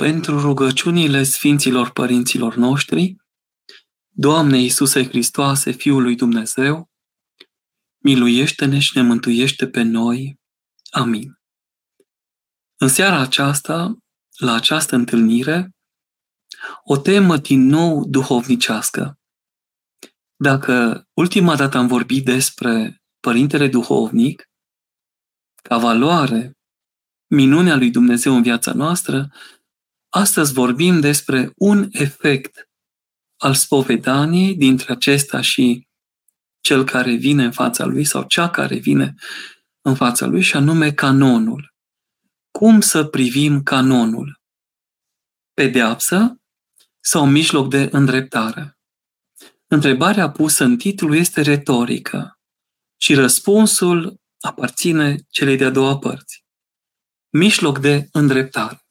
pentru rugăciunile Sfinților Părinților noștri, Doamne Iisuse Hristoase, Fiul lui Dumnezeu, miluiește-ne și ne mântuiește pe noi. Amin. În seara aceasta, la această întâlnire, o temă din nou duhovnicească. Dacă ultima dată am vorbit despre Părintele Duhovnic, ca valoare, minunea lui Dumnezeu în viața noastră, astăzi vorbim despre un efect al spovedaniei dintre acesta și cel care vine în fața lui sau cea care vine în fața lui și anume canonul. Cum să privim canonul? Pedeapsă sau mijloc de îndreptare? Întrebarea pusă în titlu este retorică și răspunsul aparține celei de-a doua părți. Mijloc de îndreptare.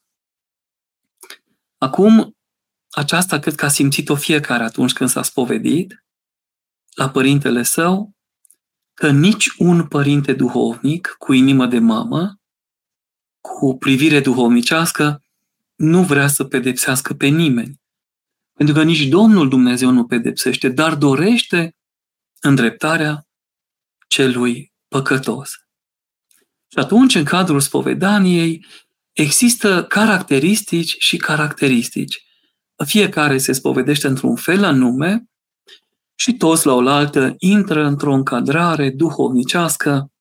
Acum, aceasta cred că a simțit-o fiecare atunci când s-a spovedit la părintele său, că nici un părinte duhovnic cu inimă de mamă, cu privire duhovnicească, nu vrea să pedepsească pe nimeni. Pentru că nici Domnul Dumnezeu nu pedepsește, dar dorește îndreptarea celui păcătos. Și atunci, în cadrul spovedaniei, există caracteristici și caracteristici. Fiecare se spovedește într-un fel anume și toți la oaltă intră într-o încadrare duhovnicească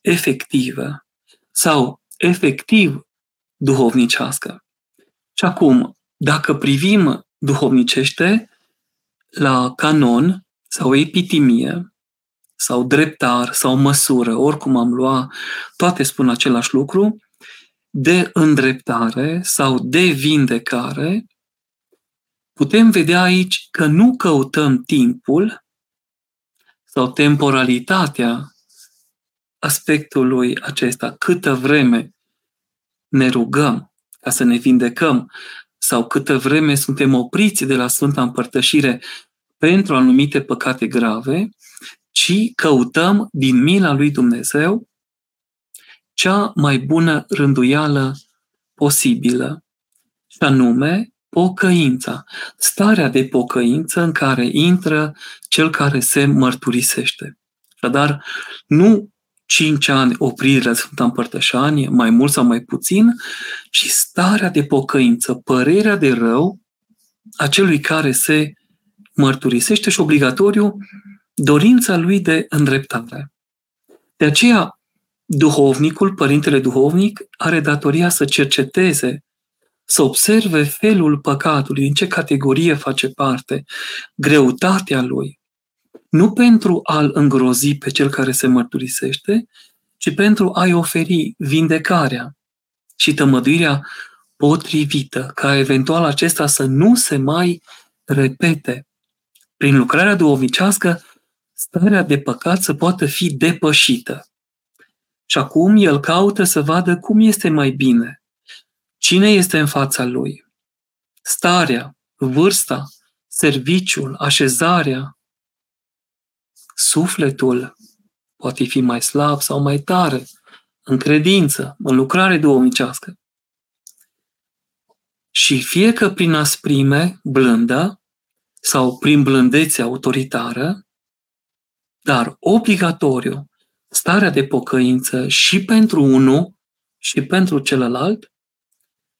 efectivă sau efectiv duhovnicească. Și acum, dacă privim duhovnicește la canon sau epitimie sau dreptar sau măsură, oricum am luat, toate spun același lucru, de îndreptare sau de vindecare, putem vedea aici că nu căutăm timpul sau temporalitatea aspectului acesta, câtă vreme ne rugăm ca să ne vindecăm sau câtă vreme suntem opriți de la Sfânta Împărtășire pentru anumite păcate grave, ci căutăm din mila lui Dumnezeu cea mai bună rânduială posibilă, și anume pocăința, starea de pocăință în care intră cel care se mărturisește. Dar nu cinci ani oprire la Sfânta Împărtășanie, mai mult sau mai puțin, ci starea de pocăință, părerea de rău a celui care se mărturisește și obligatoriu dorința lui de îndreptare. De aceea, duhovnicul, părintele duhovnic, are datoria să cerceteze, să observe felul păcatului, în ce categorie face parte, greutatea lui, nu pentru a-l îngrozi pe cel care se mărturisește, ci pentru a-i oferi vindecarea și tămăduirea potrivită, ca eventual acesta să nu se mai repete. Prin lucrarea duhovnicească, starea de păcat să poată fi depășită. Și acum el caută să vadă cum este mai bine, cine este în fața lui, starea, vârsta, serviciul, așezarea, sufletul poate fi mai slab sau mai tare, în credință, în lucrare duomnicească. Și fie că prin asprime blândă sau prin blândețe autoritară, dar obligatoriu starea de pocăință și pentru unul și pentru celălalt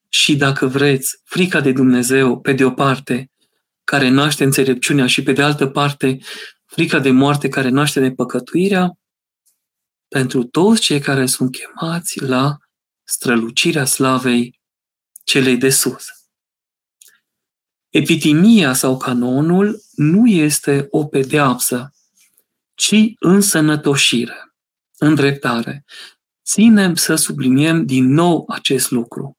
și, dacă vreți, frica de Dumnezeu, pe de o parte, care naște înțelepciunea și, pe de altă parte, frica de moarte care naște nepăcătuirea, pentru toți cei care sunt chemați la strălucirea slavei celei de sus. Epitimia sau canonul nu este o pedeapsă, ci însănătoșire îndreptare. Ținem să subliniem din nou acest lucru.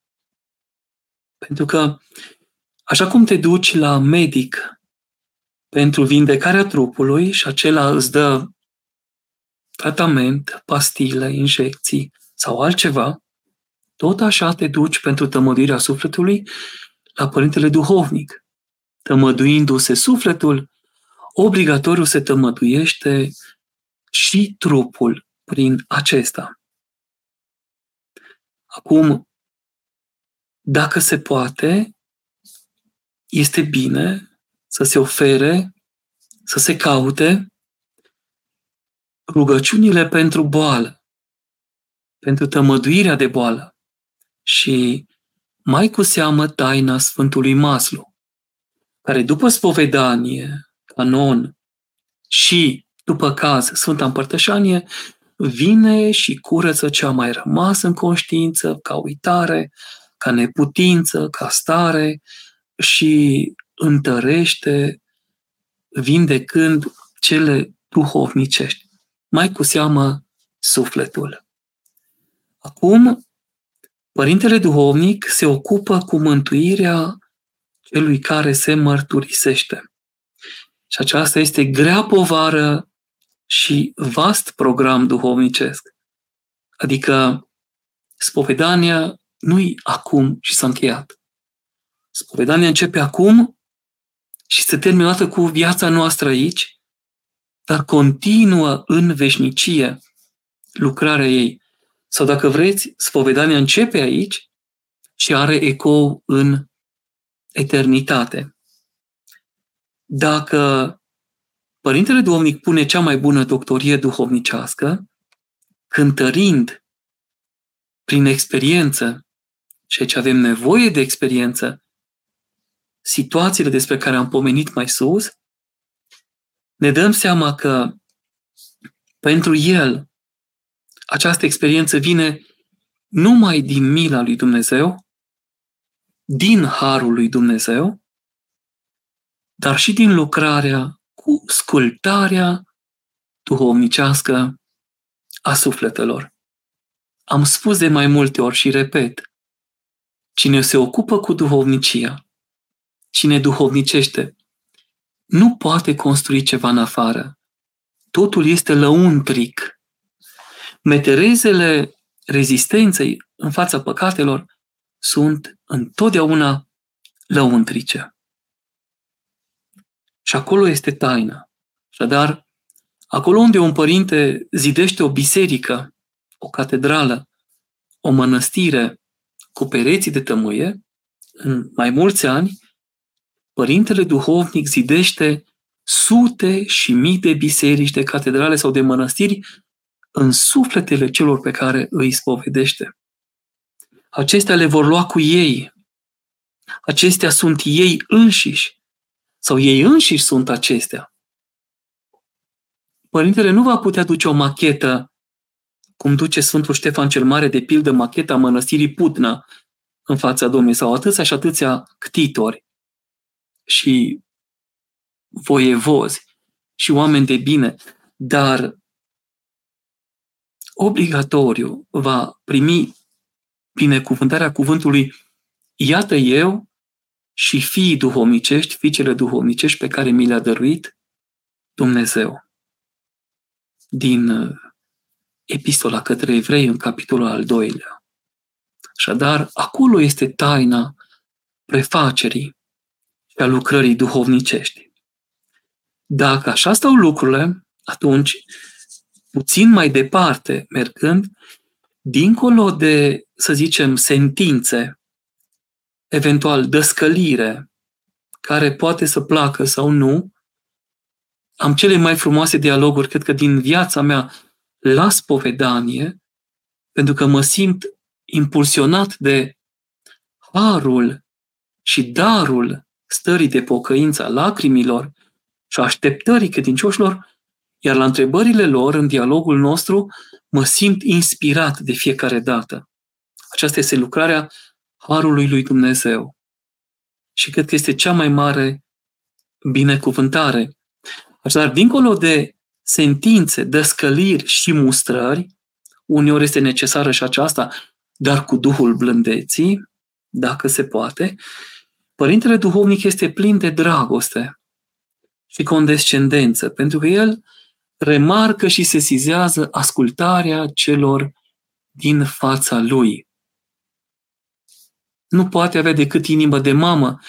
Pentru că, așa cum te duci la medic pentru vindecarea trupului și acela îți dă tratament, pastile, injecții sau altceva, tot așa te duci pentru tămăduirea sufletului la Părintele Duhovnic. Tămăduindu-se sufletul, obligatoriu se tămăduiește și trupul prin acesta. Acum, dacă se poate, este bine să se ofere, să se caute rugăciunile pentru boală, pentru tămăduirea de boală și mai cu seamă taina Sfântului Maslu, care după spovedanie, canon și după caz Sfânta Împărtășanie, vine și curăță ce a mai rămas în conștiință, ca uitare, ca neputință, ca stare și întărește, vindecând cele duhovnicești, mai cu seamă sufletul. Acum, Părintele Duhovnic se ocupă cu mântuirea celui care se mărturisește. Și aceasta este grea povară și vast program duhovnicesc. Adică spovedania nu-i acum și s-a încheiat. Spovedania începe acum și se termină cu viața noastră aici, dar continuă în veșnicie lucrarea ei. Sau dacă vreți, spovedania începe aici și are ecou în eternitate. Dacă Părintele Duhovnic pune cea mai bună doctorie duhovnicească, cântărind prin experiență, și aici avem nevoie de experiență, situațiile despre care am pomenit mai sus, ne dăm seama că pentru el această experiență vine numai din mila lui Dumnezeu, din harul lui Dumnezeu, dar și din lucrarea cu scultarea duhovnicească a sufletelor. Am spus de mai multe ori și repet, cine se ocupă cu duhovnicia, cine duhovnicește, nu poate construi ceva în afară. Totul este lăuntric. Meterezele rezistenței în fața păcatelor sunt întotdeauna lăuntrice. Și acolo este taina. Așadar, acolo unde un părinte zidește o biserică, o catedrală, o mănăstire cu pereții de tămâie, în mai mulți ani, părintele duhovnic zidește sute și mii de biserici, de catedrale sau de mănăstiri în sufletele celor pe care îi spovedește. Acestea le vor lua cu ei. Acestea sunt ei înșiși sau ei înșiși sunt acestea. Părintele nu va putea duce o machetă, cum duce Sfântul Ștefan cel Mare, de pildă macheta mănăstirii Putna în fața Domnului, sau atâția și atâția ctitori și voievozi și oameni de bine, dar obligatoriu va primi binecuvântarea cuvântului Iată eu și fiii duhovnicești, fiicele duhovnicești pe care mi le-a dăruit Dumnezeu. Din uh, Epistola către evrei în capitolul al doilea. Așadar, acolo este taina prefacerii și a lucrării duhovnicești. Dacă așa stau lucrurile, atunci, puțin mai departe, mergând, dincolo de, să zicem, sentințe eventual dăscălire, care poate să placă sau nu, am cele mai frumoase dialoguri, cred că din viața mea, la spovedanie, pentru că mă simt impulsionat de harul și darul stării de pocăință a lacrimilor și așteptării credincioșilor, iar la întrebările lor, în dialogul nostru, mă simt inspirat de fiecare dată. Aceasta este lucrarea harului lui Dumnezeu. Și cred că este cea mai mare binecuvântare. Așadar, dincolo de sentințe, dăscăliri și mustrări, uneori este necesară și aceasta, dar cu Duhul blândeții, dacă se poate, Părintele Duhovnic este plin de dragoste și condescendență, pentru că el remarcă și sesizează ascultarea celor din fața lui nu poate avea decât inimă de mamă.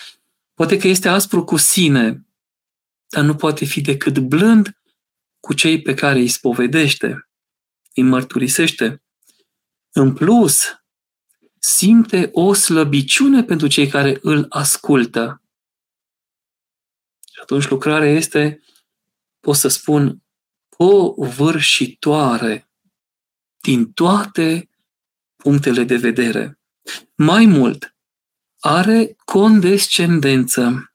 Poate că este aspru cu sine, dar nu poate fi decât blând cu cei pe care îi spovedește, îi mărturisește. În plus, simte o slăbiciune pentru cei care îl ascultă. Și atunci lucrarea este, pot să spun, covârșitoare din toate punctele de vedere. Mai mult, are condescendență.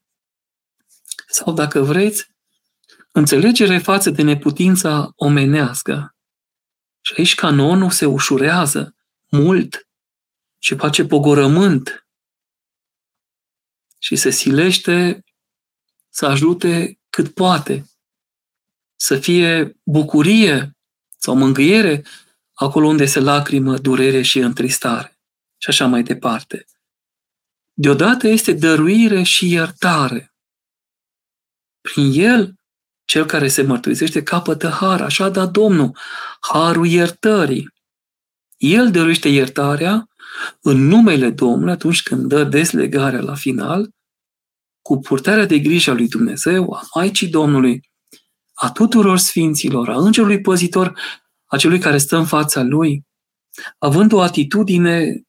Sau, dacă vreți, înțelegere față de neputința omenească. Și aici canonul se ușurează mult și face pogorământ și se silește să ajute cât poate, să fie bucurie sau mângâiere acolo unde se lacrimă, durere și întristare. Și așa mai departe. Deodată este dăruire și iertare. Prin el, cel care se mărturisește capătă har, așa da Domnul, harul iertării. El dăruiește iertarea în numele Domnului atunci când dă deslegarea la final, cu purtarea de grijă a lui Dumnezeu, a Maicii Domnului, a tuturor sfinților, a îngerului păzitor, a celui care stă în fața lui, având o atitudine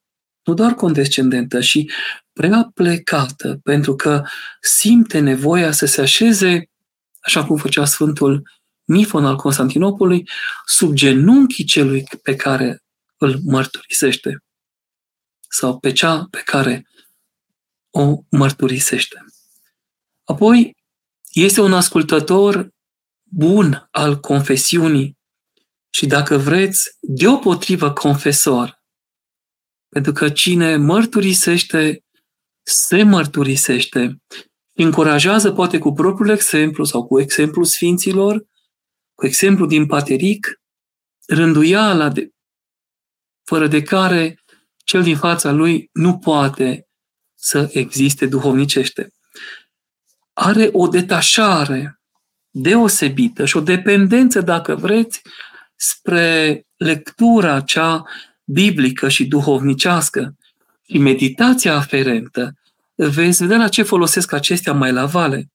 nu doar condescendentă, și prea plecată, pentru că simte nevoia să se așeze, așa cum făcea Sfântul Nifon al Constantinopolului, sub genunchii celui pe care îl mărturisește sau pe cea pe care o mărturisește. Apoi, este un ascultător bun al confesiunii și, dacă vreți, deopotrivă confesor. Pentru că cine mărturisește, se mărturisește încurajează poate cu propriul exemplu sau cu exemplul sfinților, cu exemplu din pateric, rânduiala de, fără de care cel din fața lui nu poate să existe duhovnicește. Are o detașare deosebită și o dependență, dacă vreți, spre lectura cea biblică și duhovnicească și meditația aferentă, veți vedea la ce folosesc acestea mai la vale.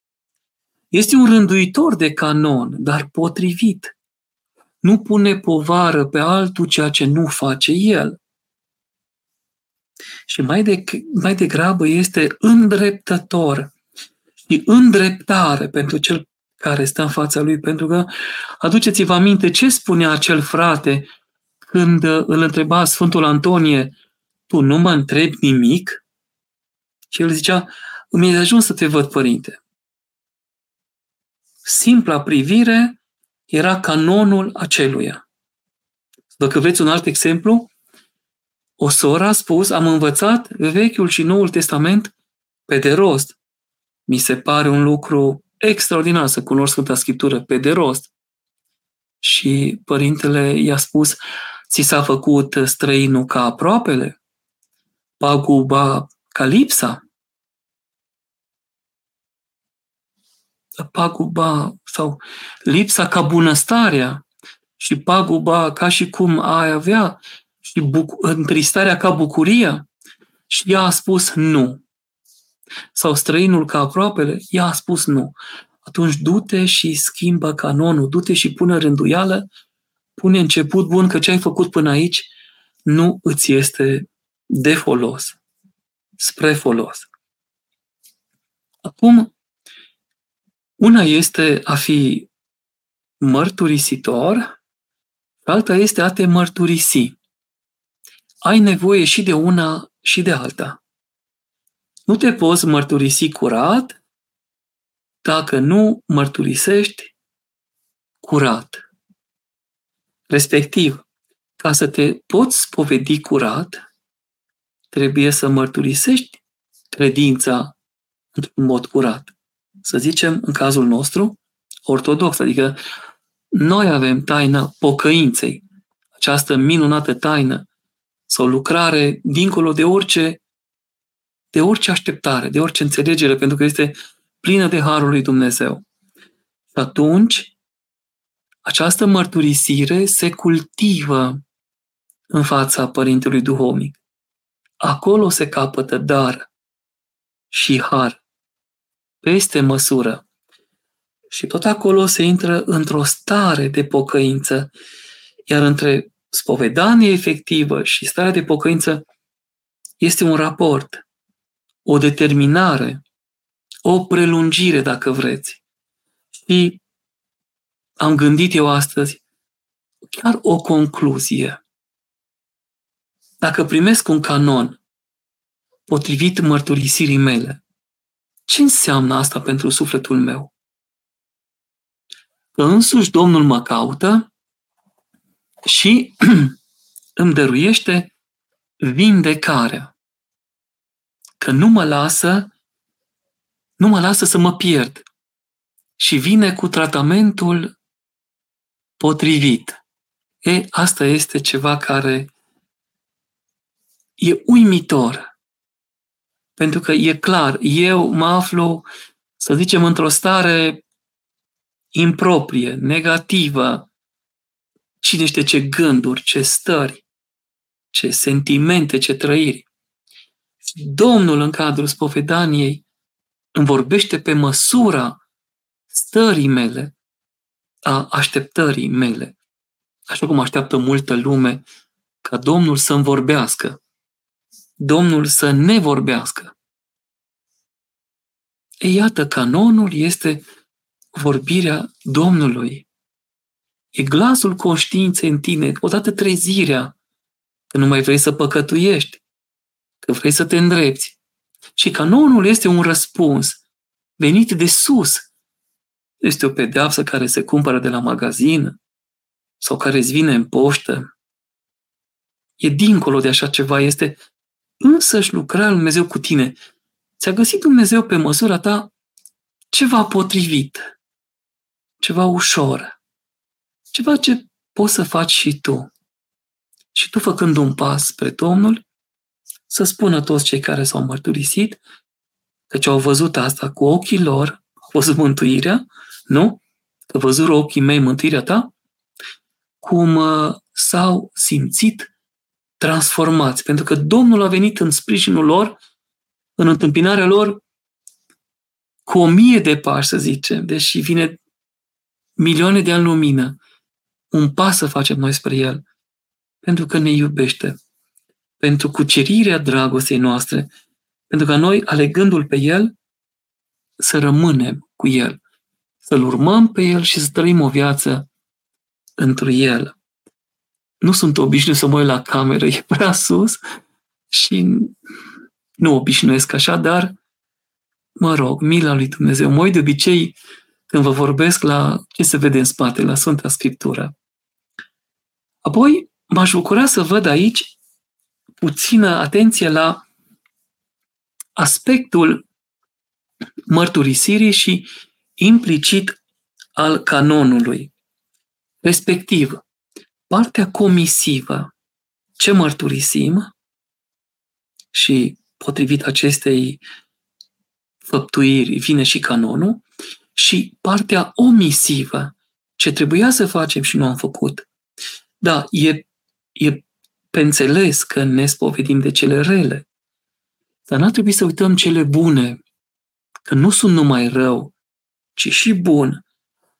Este un rânduitor de canon, dar potrivit. Nu pune povară pe altul ceea ce nu face el și mai, de, mai degrabă este îndreptător și îndreptare pentru cel care stă în fața lui, pentru că aduceți-vă aminte ce spunea acel frate când îl întreba Sfântul Antonie, tu nu mă întrebi nimic? Și el zicea, îmi e ajuns să te văd, părinte. Simpla privire era canonul aceluia. Dacă vreți un alt exemplu, o soră a spus, am învățat Vechiul și Noul Testament pe de rost. Mi se pare un lucru extraordinar să cunosc Sfânta Scriptură pe de rost. Și părintele i-a spus, ți s-a făcut străinul ca aproapele? Paguba ca lipsa? Paguba sau lipsa ca bunăstarea și paguba ca și cum ai avea și buc- întristarea ca bucuria? Și ea a spus nu. Sau străinul ca aproapele? Ea a spus nu. Atunci du-te și schimbă canonul, du-te și pune rânduială, pune început bun că ce ai făcut până aici nu îți este de folos, spre folos. Acum, una este a fi mărturisitor, alta este a te mărturisi ai nevoie și de una și de alta. Nu te poți mărturisi curat dacă nu mărturisești curat. Respectiv, ca să te poți spovedi curat, trebuie să mărturisești credința într-un mod curat. Să zicem, în cazul nostru, ortodox, adică noi avem taina pocăinței, această minunată taină sau lucrare dincolo de orice, de orice așteptare, de orice înțelegere, pentru că este plină de Harul lui Dumnezeu. Și atunci, această mărturisire se cultivă în fața Părintelui Duhovnic. Acolo se capătă dar și har, peste măsură. Și tot acolo se intră într-o stare de pocăință, iar între spovedanie efectivă și starea de pocăință este un raport, o determinare, o prelungire, dacă vreți. Și am gândit eu astăzi chiar o concluzie. Dacă primesc un canon potrivit mărturisirii mele, ce înseamnă asta pentru sufletul meu? Că însuși Domnul mă caută și îmi dăruiește vindecarea. Că nu mă lasă, nu mă lasă să mă pierd. Și vine cu tratamentul potrivit. E, asta este ceva care e uimitor. Pentru că e clar, eu mă aflu, să zicem, într-o stare improprie, negativă, cine știe ce gânduri, ce stări, ce sentimente, ce trăiri. Domnul în cadrul spovedaniei îmi vorbește pe măsura stării mele, a așteptării mele. Așa cum așteaptă multă lume ca Domnul să-mi vorbească, Domnul să ne vorbească. E iată, canonul este vorbirea Domnului. E glasul conștiinței în tine, odată trezirea, că nu mai vrei să păcătuiești, că vrei să te îndrepți. Și canonul este un răspuns venit de sus. Este o pedeapsă care se cumpără de la magazin sau care îți vine în poștă. E dincolo de așa ceva, este însăși lucra Dumnezeu cu tine. Ți-a găsit Dumnezeu pe măsura ta ceva potrivit, ceva ușor, ceva ce poți să faci și tu. Și tu făcând un pas spre Domnul, să spună toți cei care s-au mărturisit, căci au văzut asta cu ochii lor, au văzut mântuirea, nu? Că văzură ochii mei mântuirea ta, cum uh, s-au simțit transformați. Pentru că Domnul a venit în sprijinul lor, în întâmpinarea lor, cu o mie de pași, să zicem, deși vine milioane de ani lumină, un pas să facem noi spre El, pentru că ne iubește, pentru cucerirea dragostei noastre, pentru că noi, alegându-L pe El, să rămânem cu El, să-L urmăm pe El și să trăim o viață într El. Nu sunt obișnuit să mă uit la cameră, e prea sus și nu obișnuiesc așa, dar mă rog, mila lui Dumnezeu. Mă uit de obicei când vă vorbesc la ce se vede în spate, la Sfânta Scriptură. Apoi m-aș bucura să văd aici puțină atenție la aspectul mărturisirii și implicit al canonului. Respectiv, partea comisivă, ce mărturisim și potrivit acestei făptuiri vine și canonul, și partea omisivă, ce trebuia să facem și nu am făcut. Da, e, e pe înțeles că ne spovedim de cele rele, dar n-ar trebui să uităm cele bune, că nu sunt numai rău, ci și bun,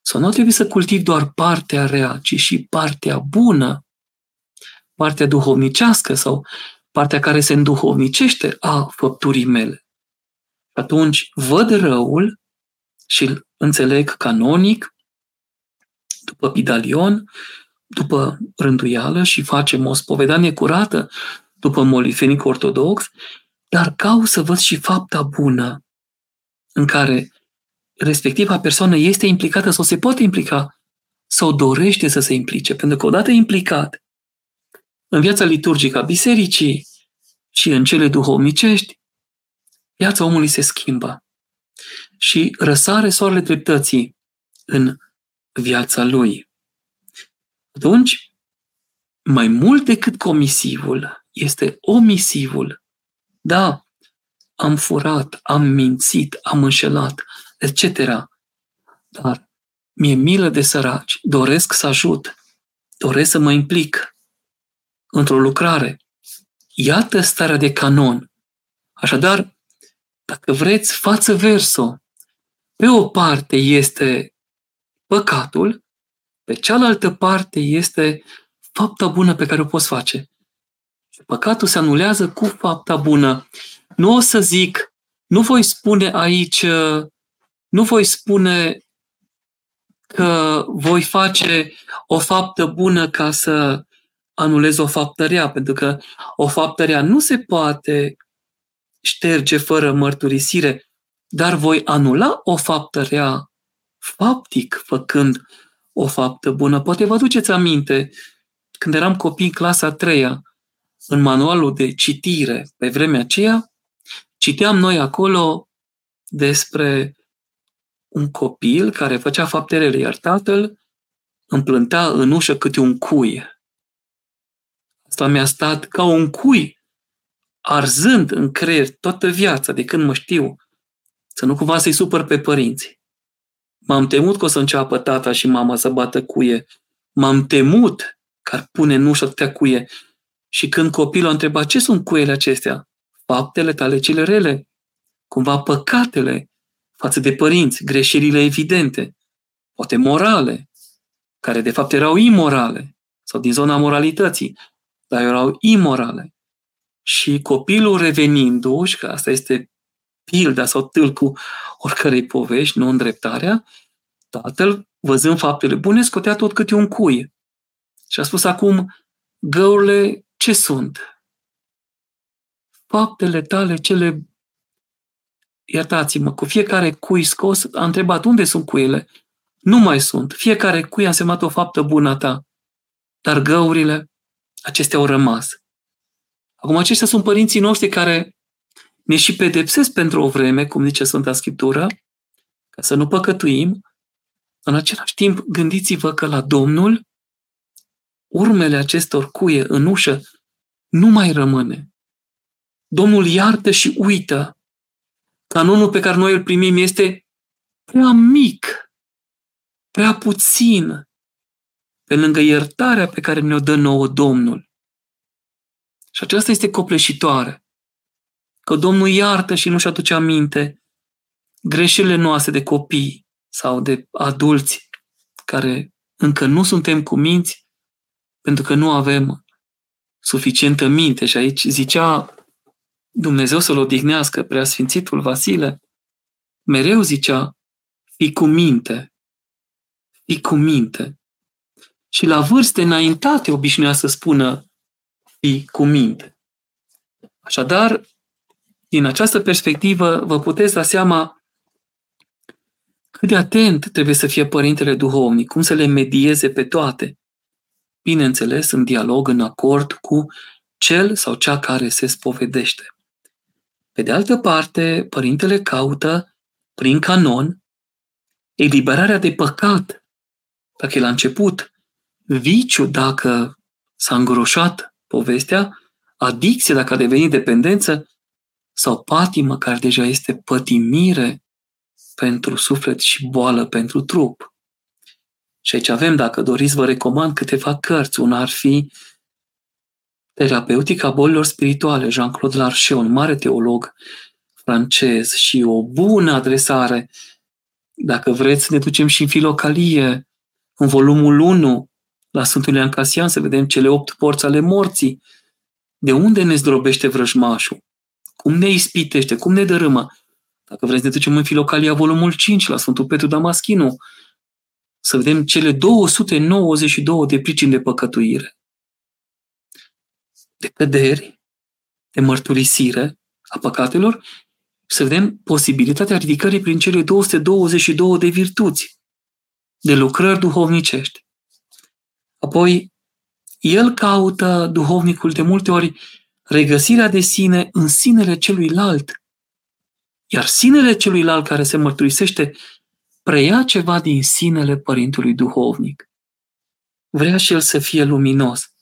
sau nu ar trebui să cultivi doar partea rea, ci și partea bună, partea duhovnicească sau partea care se înduhovnicește a făpturii mele. Atunci văd răul și îl înțeleg canonic, după pidalion, după rânduială și facem o spovedanie curată după molifenic ortodox, dar caut să văd și fapta bună în care respectiva persoană este implicată sau se poate implica sau dorește să se implice. Pentru că odată implicat în viața liturgică a bisericii și în cele duhovnicești, viața omului se schimbă și răsare soarele dreptății în viața lui. Atunci, mai mult decât comisivul, este omisivul. Da, am furat, am mințit, am înșelat, etc. Dar mi-e milă de săraci, doresc să ajut, doresc să mă implic într-o lucrare. Iată starea de canon. Așadar, dacă vreți, față verso. Pe o parte este păcatul, pe cealaltă parte este fapta bună pe care o poți face. Păcatul se anulează cu fapta bună. Nu o să zic, nu voi spune aici, nu voi spune că voi face o faptă bună ca să anulez o faptă rea, pentru că o faptă rea nu se poate șterge fără mărturisire, dar voi anula o faptă rea faptic, făcând o faptă bună. Poate vă aduceți aminte, când eram copii în clasa a treia, în manualul de citire pe vremea aceea, citeam noi acolo despre un copil care făcea fapte rele, iar tatăl împlânta în ușă câte un cui. Asta mi-a stat ca un cui, arzând în creier toată viața, de când mă știu, să nu cumva să-i supăr pe părinți. M-am temut că o să înceapă tata și mama să bată cuie. M-am temut că ar pune în ușă atâtea cuie. Și când copilul a întrebat ce sunt cuiele acestea, faptele tale cele rele, cumva păcatele față de părinți, greșelile evidente, poate morale, care de fapt erau imorale, sau din zona moralității, dar erau imorale. Și copilul revenindu-și, că asta este pilda sau tâlcul oricărei povești, nu îndreptarea, tatăl, văzând faptele bune, scotea tot câte un cui. Și a spus acum, găurile ce sunt? Faptele tale, cele iertați-mă, cu fiecare cui scos, a întrebat unde sunt cuile. Nu mai sunt. Fiecare cui a însemnat o faptă bună a ta. Dar găurile, acestea au rămas. Acum, aceștia sunt părinții noștri care ne și pedepsesc pentru o vreme, cum zice Sfânta Scriptură, ca să nu păcătuim. În același timp, gândiți-vă că la Domnul urmele acestor cuie în ușă nu mai rămâne. Domnul iartă și uită Canonul pe care noi îl primim este prea mic, prea puțin, pe lângă iertarea pe care ne-o dă nouă Domnul. Și aceasta este copleșitoare. Că Domnul iartă și nu-și aduce aminte greșelile noastre de copii sau de adulți care încă nu suntem cu minți pentru că nu avem suficientă minte. Și aici zicea Dumnezeu să-l odihnească, preasfințitul Vasile, mereu zicea, fi cu minte, fi cu minte. Și la vârste înaintate obișnuia să spună, fi cu minte. Așadar, din această perspectivă, vă puteți da seama cât de atent trebuie să fie părintele duhovnic, cum să le medieze pe toate. Bineînțeles, în dialog, în acord cu cel sau cea care se spovedește. Pe de altă parte, părintele caută, prin canon, eliberarea de păcat, dacă e la început, viciu dacă s-a îngroșat povestea, adicție dacă a devenit dependență, sau patimă care deja este pătimire pentru suflet și boală pentru trup. Și aici avem, dacă doriți, vă recomand câteva cărți. Una ar fi Terapeutica bolilor spirituale, Jean-Claude Larcher, un mare teolog francez și o bună adresare. Dacă vreți, ne ducem și în filocalie, în volumul 1, la Sfântul Ioan Casian, să vedem cele opt porți ale morții. De unde ne zdrobește vrăjmașul? Cum ne ispitește? Cum ne dărâmă? Dacă vreți, ne ducem în filocalia volumul 5, la Sfântul Petru Damaschinu, să vedem cele 292 de pricini de păcătuire de căderi, de mărturisire a păcatelor, să vedem posibilitatea ridicării prin cele 222 de virtuți, de lucrări duhovnicești. Apoi, el caută, duhovnicul, de multe ori, regăsirea de sine în sinele celuilalt. Iar sinele celuilalt care se mărturisește preia ceva din sinele părintului duhovnic. Vrea și el să fie luminos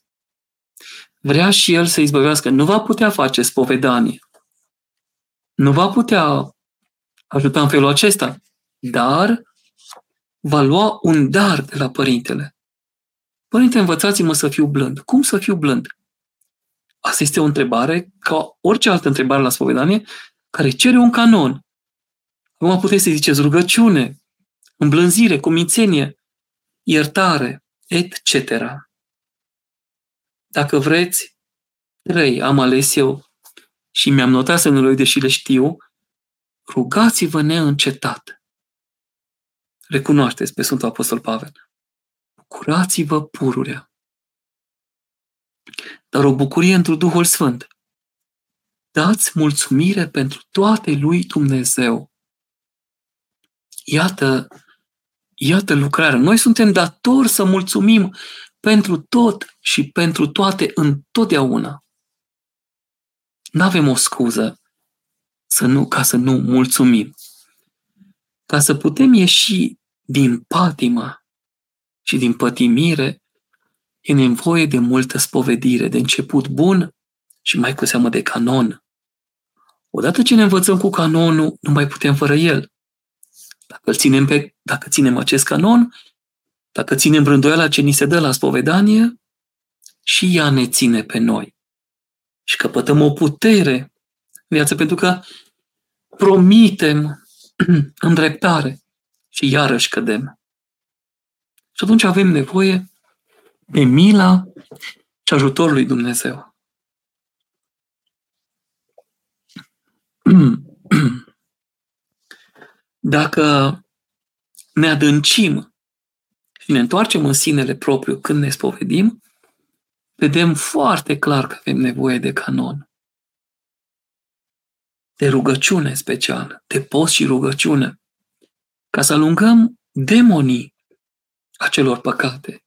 vrea și el să izbăvească, nu va putea face spovedanie. Nu va putea ajuta în felul acesta, dar va lua un dar de la părintele. Părinte, învățați-mă să fiu blând. Cum să fiu blând? Asta este o întrebare, ca orice altă întrebare la spovedanie, care cere un canon. Acum puteți să ziceți rugăciune, îmblânzire, cumințenie, iertare, etc. Dacă vreți, trei am ales eu și mi-am notat semnul deși le știu, rugați-vă neîncetat. Recunoașteți pe Sfântul Apostol Pavel. Bucurați-vă pururea. Dar o bucurie într Duhul Sfânt. Dați mulțumire pentru toate lui Dumnezeu. Iată, iată lucrarea. Noi suntem datori să mulțumim pentru tot și pentru toate întotdeauna. Nu avem o scuză să nu, ca să nu mulțumim. Ca să putem ieși din patima și din pătimire, e nevoie de multă spovedire, de început bun și mai cu seamă de canon. Odată ce ne învățăm cu canonul, nu mai putem fără el. Dacă, ținem, pe, dacă ținem acest canon, dacă ținem rânduiala ce ni se dă la spovedanie, și ea ne ține pe noi. Și căpătăm o putere în viață, pentru că promitem îndreptare și iarăși cădem. Și atunci avem nevoie de mila și ajutorul lui Dumnezeu. Dacă ne adâncim și ne întoarcem în sinele propriu când ne spovedim, vedem foarte clar că avem nevoie de canon. De rugăciune specială, de post și rugăciune, ca să alungăm demonii acelor păcate,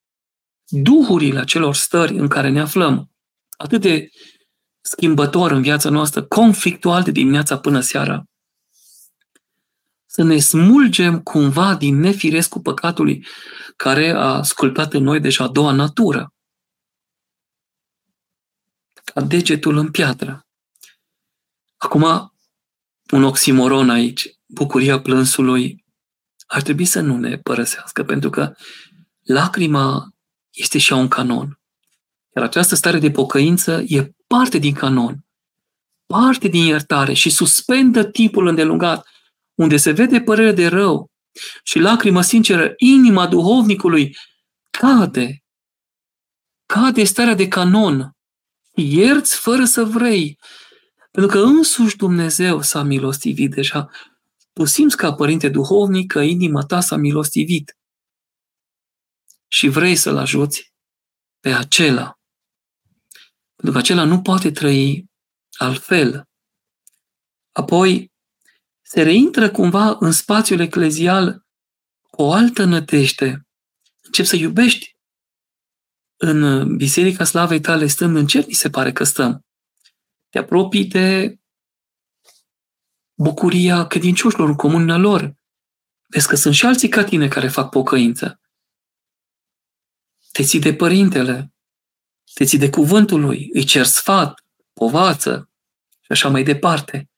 duhurile acelor stări în care ne aflăm, atât de schimbător în viața noastră, conflictual de dimineața până seara, să ne smulgem cumva din nefirescul păcatului care a sculptat în noi deja a doua natură. Ca degetul în piatră. Acum, un oximoron aici, bucuria plânsului, ar trebui să nu ne părăsească, pentru că lacrima este și un canon. Iar această stare de pocăință e parte din canon, parte din iertare și suspendă tipul îndelungat unde se vede părere de rău și lacrimă sinceră, inima duhovnicului cade. Cade starea de canon. Ierți fără să vrei. Pentru că însuși Dumnezeu s-a milostivit deja. Tu simți ca părinte duhovnic că inima ta s-a milostivit. Și vrei să-l ajuți pe acela. Pentru că acela nu poate trăi altfel. Apoi, se reintră cumva în spațiul eclezial cu o altă nădejde. Încep să iubești. În Biserica Slavei tale, stând în cer, mi se pare că stăm. Te apropii de bucuria credincioșilor în comunia lor. Vezi că sunt și alții ca tine care fac pocăință. Te ții de părintele, te ții de cuvântul lui, îi cer sfat, povață și așa mai departe.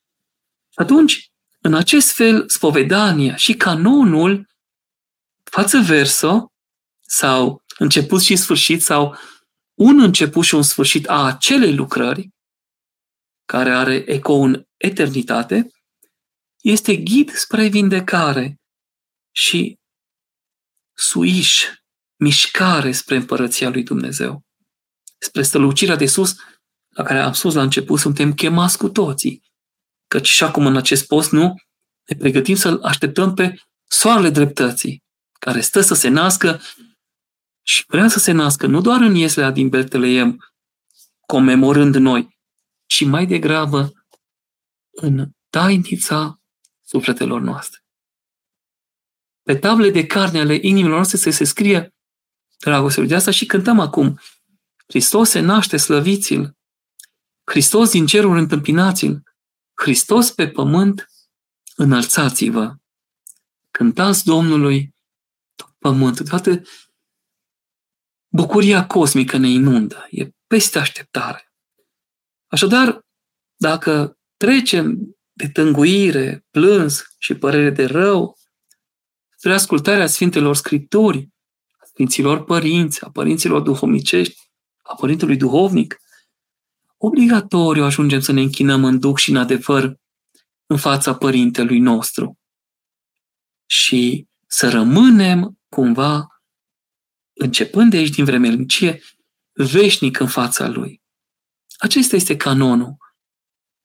Atunci, în acest fel, spovedania și canonul, față verso, sau început și sfârșit, sau un început și un sfârșit a acelei lucrări, care are eco în eternitate, este ghid spre vindecare și suiș, mișcare spre împărăția lui Dumnezeu. Spre strălucirea de sus, la care am spus la început, suntem chemați cu toții. Căci și acum în acest post, nu? Ne pregătim să-L așteptăm pe soarele dreptății, care stă să se nască și vrea să se nască nu doar în Ieslea din Betleem, comemorând noi, ci mai degrabă în tainița sufletelor noastre. Pe table de carne ale inimilor noastre să se scrie dragostea. De asta și cântăm acum. Hristos se naște, slăviți-l. Hristos din cerul întâmpinați-l. Hristos pe pământ, înălțați-vă. Cântați Domnului tot pământul. Toată bucuria cosmică ne inundă. E peste așteptare. Așadar, dacă trecem de tânguire, plâns și părere de rău, spre ascultarea Sfintelor Scripturi, a Sfinților Părinți, a Părinților Duhovnicești, a Părintelui Duhovnic, obligatoriu ajungem să ne închinăm în duc și în adevăr în fața Părintelui nostru și să rămânem cumva, începând de aici din vremelnicie, veșnic în fața Lui. Acesta este canonul.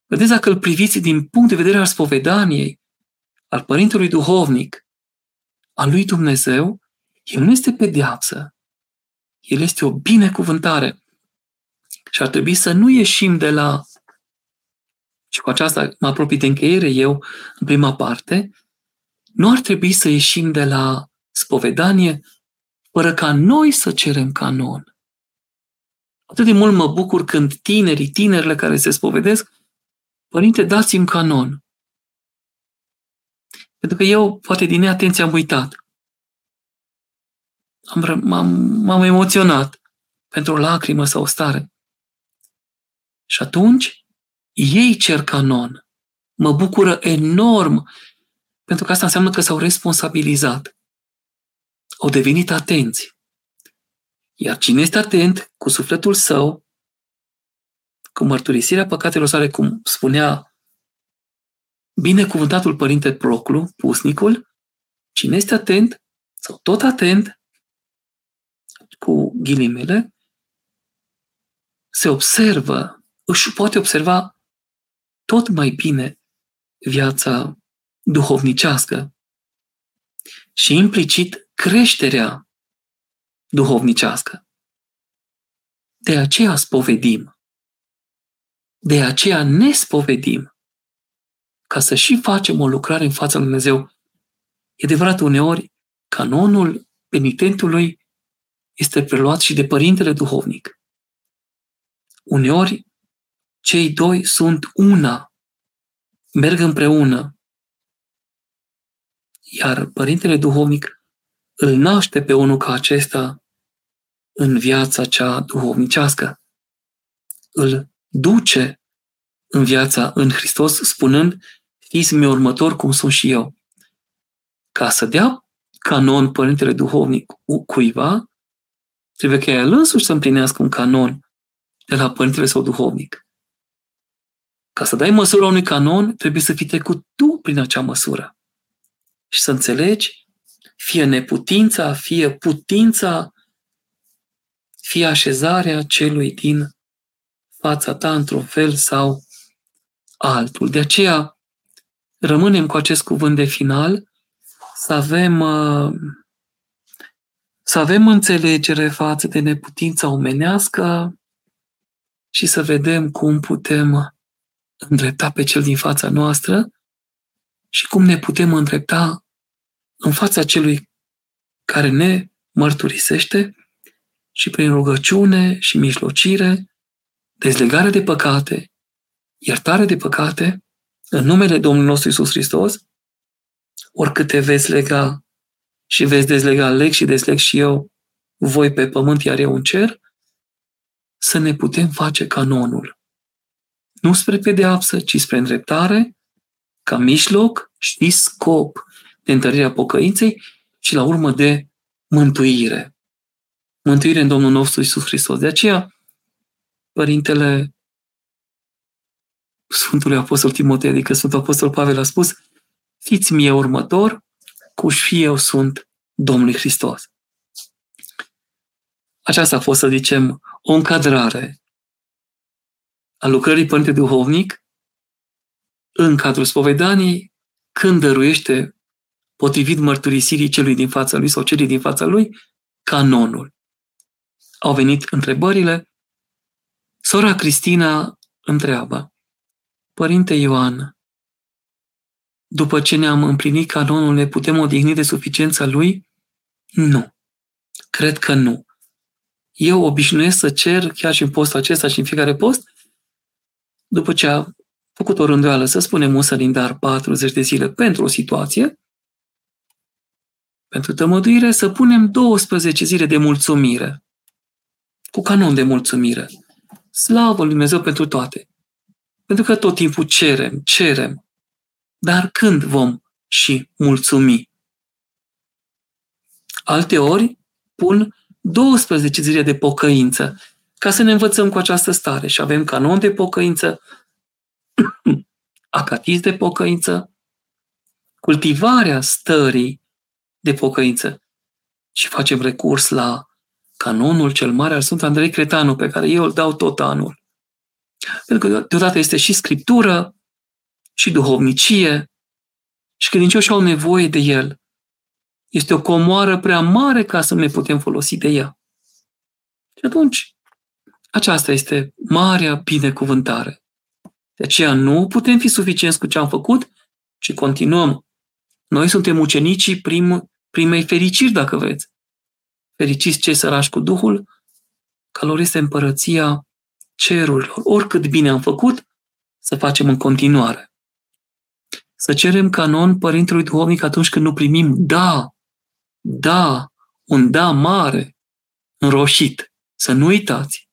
Vedeți, dacă îl priviți din punct de vedere al spovedaniei, al Părintelui Duhovnic, al lui Dumnezeu, el nu este pedeapsă. El este o binecuvântare. Și ar trebui să nu ieșim de la și cu aceasta mă apropii de încheiere eu în prima parte, nu ar trebui să ieșim de la spovedanie fără ca noi să cerem canon. Atât de mult mă bucur când tinerii, tinerile care se spovedesc, Părinte, dați-mi canon. Pentru că eu, poate din neatenție, am uitat. Am, m-am, m-am emoționat pentru o lacrimă sau o stare. Și atunci, ei cer canon. Mă bucură enorm, pentru că asta înseamnă că s-au responsabilizat. Au devenit atenți. Iar cine este atent cu sufletul său, cu mărturisirea păcatelor sale, cum spunea binecuvântatul părinte Proclu, pusnicul, cine este atent, sau tot atent, cu ghilimele, se observă, își poate observa tot mai bine viața duhovnicească și implicit creșterea duhovnicească. De aceea spovedim. De aceea ne spovedim. Ca să și facem o lucrare în fața lui Dumnezeu. E adevărat, uneori, canonul penitentului este preluat și de părintele duhovnic. Uneori, cei doi sunt una, merg împreună. Iar părintele duhovnic îl naște pe unul ca acesta în viața cea duhovnicească. Îl duce în viața în Hristos, spunând, fiți mi următor cum sunt și eu. Ca să dea canon părintele duhovnic cuiva, trebuie ca el însuși să împlinească un canon de la părintele sau duhovnic. Ca să dai măsura unui canon, trebuie să fii trecut tu prin acea măsură. Și să înțelegi fie neputința, fie putința, fie așezarea celui din fața ta într-un fel sau altul. De aceea rămânem cu acest cuvânt de final, să avem, uh, să avem înțelegere față de neputința omenească și să vedem cum putem îndrepta pe cel din fața noastră și cum ne putem îndrepta în fața celui care ne mărturisește și prin rugăciune și mijlocire, dezlegare de păcate, iertare de păcate, în numele Domnului nostru Isus Hristos, oricât te veți lega și veți dezlega, leg și desleg și eu, voi pe pământ, iar eu în cer, să ne putem face canonul nu spre pedeapsă, ci spre îndreptare, ca mijloc și scop de întărirea pocăinței și la urmă de mântuire. Mântuire în Domnul nostru Isus Hristos. De aceea, Părintele Sfântului Apostol Timotei, adică Sfântul Apostol Pavel a spus, fiți mie următor, cu și eu sunt Domnului Hristos. Aceasta a fost, să zicem, o încadrare a lucrării Părinte Duhovnic în cadrul spovedanii când dăruiește potrivit mărturisirii celui din fața lui sau celui din fața lui canonul. Au venit întrebările. Sora Cristina întreabă, Părinte Ioan, după ce ne-am împlinit canonul, ne putem odihni de suficiența lui? Nu. Cred că nu. Eu obișnuiesc să cer, chiar și în postul acesta și în fiecare post, după ce a făcut o rânduială, să spunem un sălindar 40 de zile pentru o situație, pentru tămăduire, să punem 12 zile de mulțumire, cu canon de mulțumire. Slavă Lui Dumnezeu pentru toate. Pentru că tot timpul cerem, cerem. Dar când vom și mulțumi? Alte ori pun 12 zile de pocăință ca să ne învățăm cu această stare și avem canon de pocăință, acatis de pocăință, cultivarea stării de pocăință și facem recurs la canonul cel mare al Sfânt Andrei Cretanu, pe care eu îl dau tot anul. Pentru că deodată este și scriptură, și duhovnicie, și credincioșii au nevoie de el. Este o comoară prea mare ca să ne putem folosi de ea. Și atunci, aceasta este marea binecuvântare. De aceea nu putem fi suficienți cu ce am făcut, ci continuăm. Noi suntem ucenicii prim, primei fericiri, dacă vreți. Fericiți cei sărași cu Duhul, că lor este împărăția cerurilor. Oricât bine am făcut, să facem în continuare. Să cerem canon Părintelui Duhovnic atunci când nu primim da, da, un da mare, înroșit. Să nu uitați.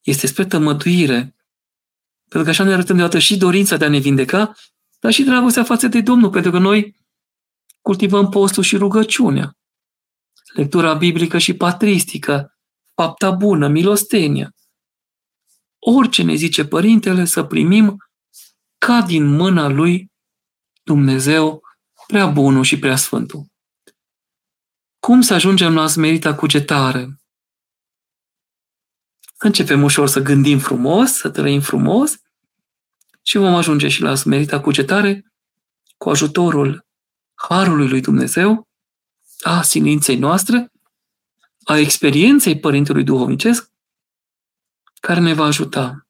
Este spre tămăduire. Pentru că așa ne arătăm deodată și dorința de a ne vindeca, dar și dragostea față de Domnul, pentru că noi cultivăm postul și rugăciunea, lectura biblică și patristică, fapta bună, milostenia. Orice ne zice Părintele să primim ca din mâna lui Dumnezeu prea bunul și prea sfântul. Cum să ajungem la smerita cugetare? Începem ușor să gândim frumos, să trăim frumos și vom ajunge și la smerita cugetare cu ajutorul Harului lui Dumnezeu, a silinței noastre, a experienței Părintelui Duhovnicesc, care ne va ajuta.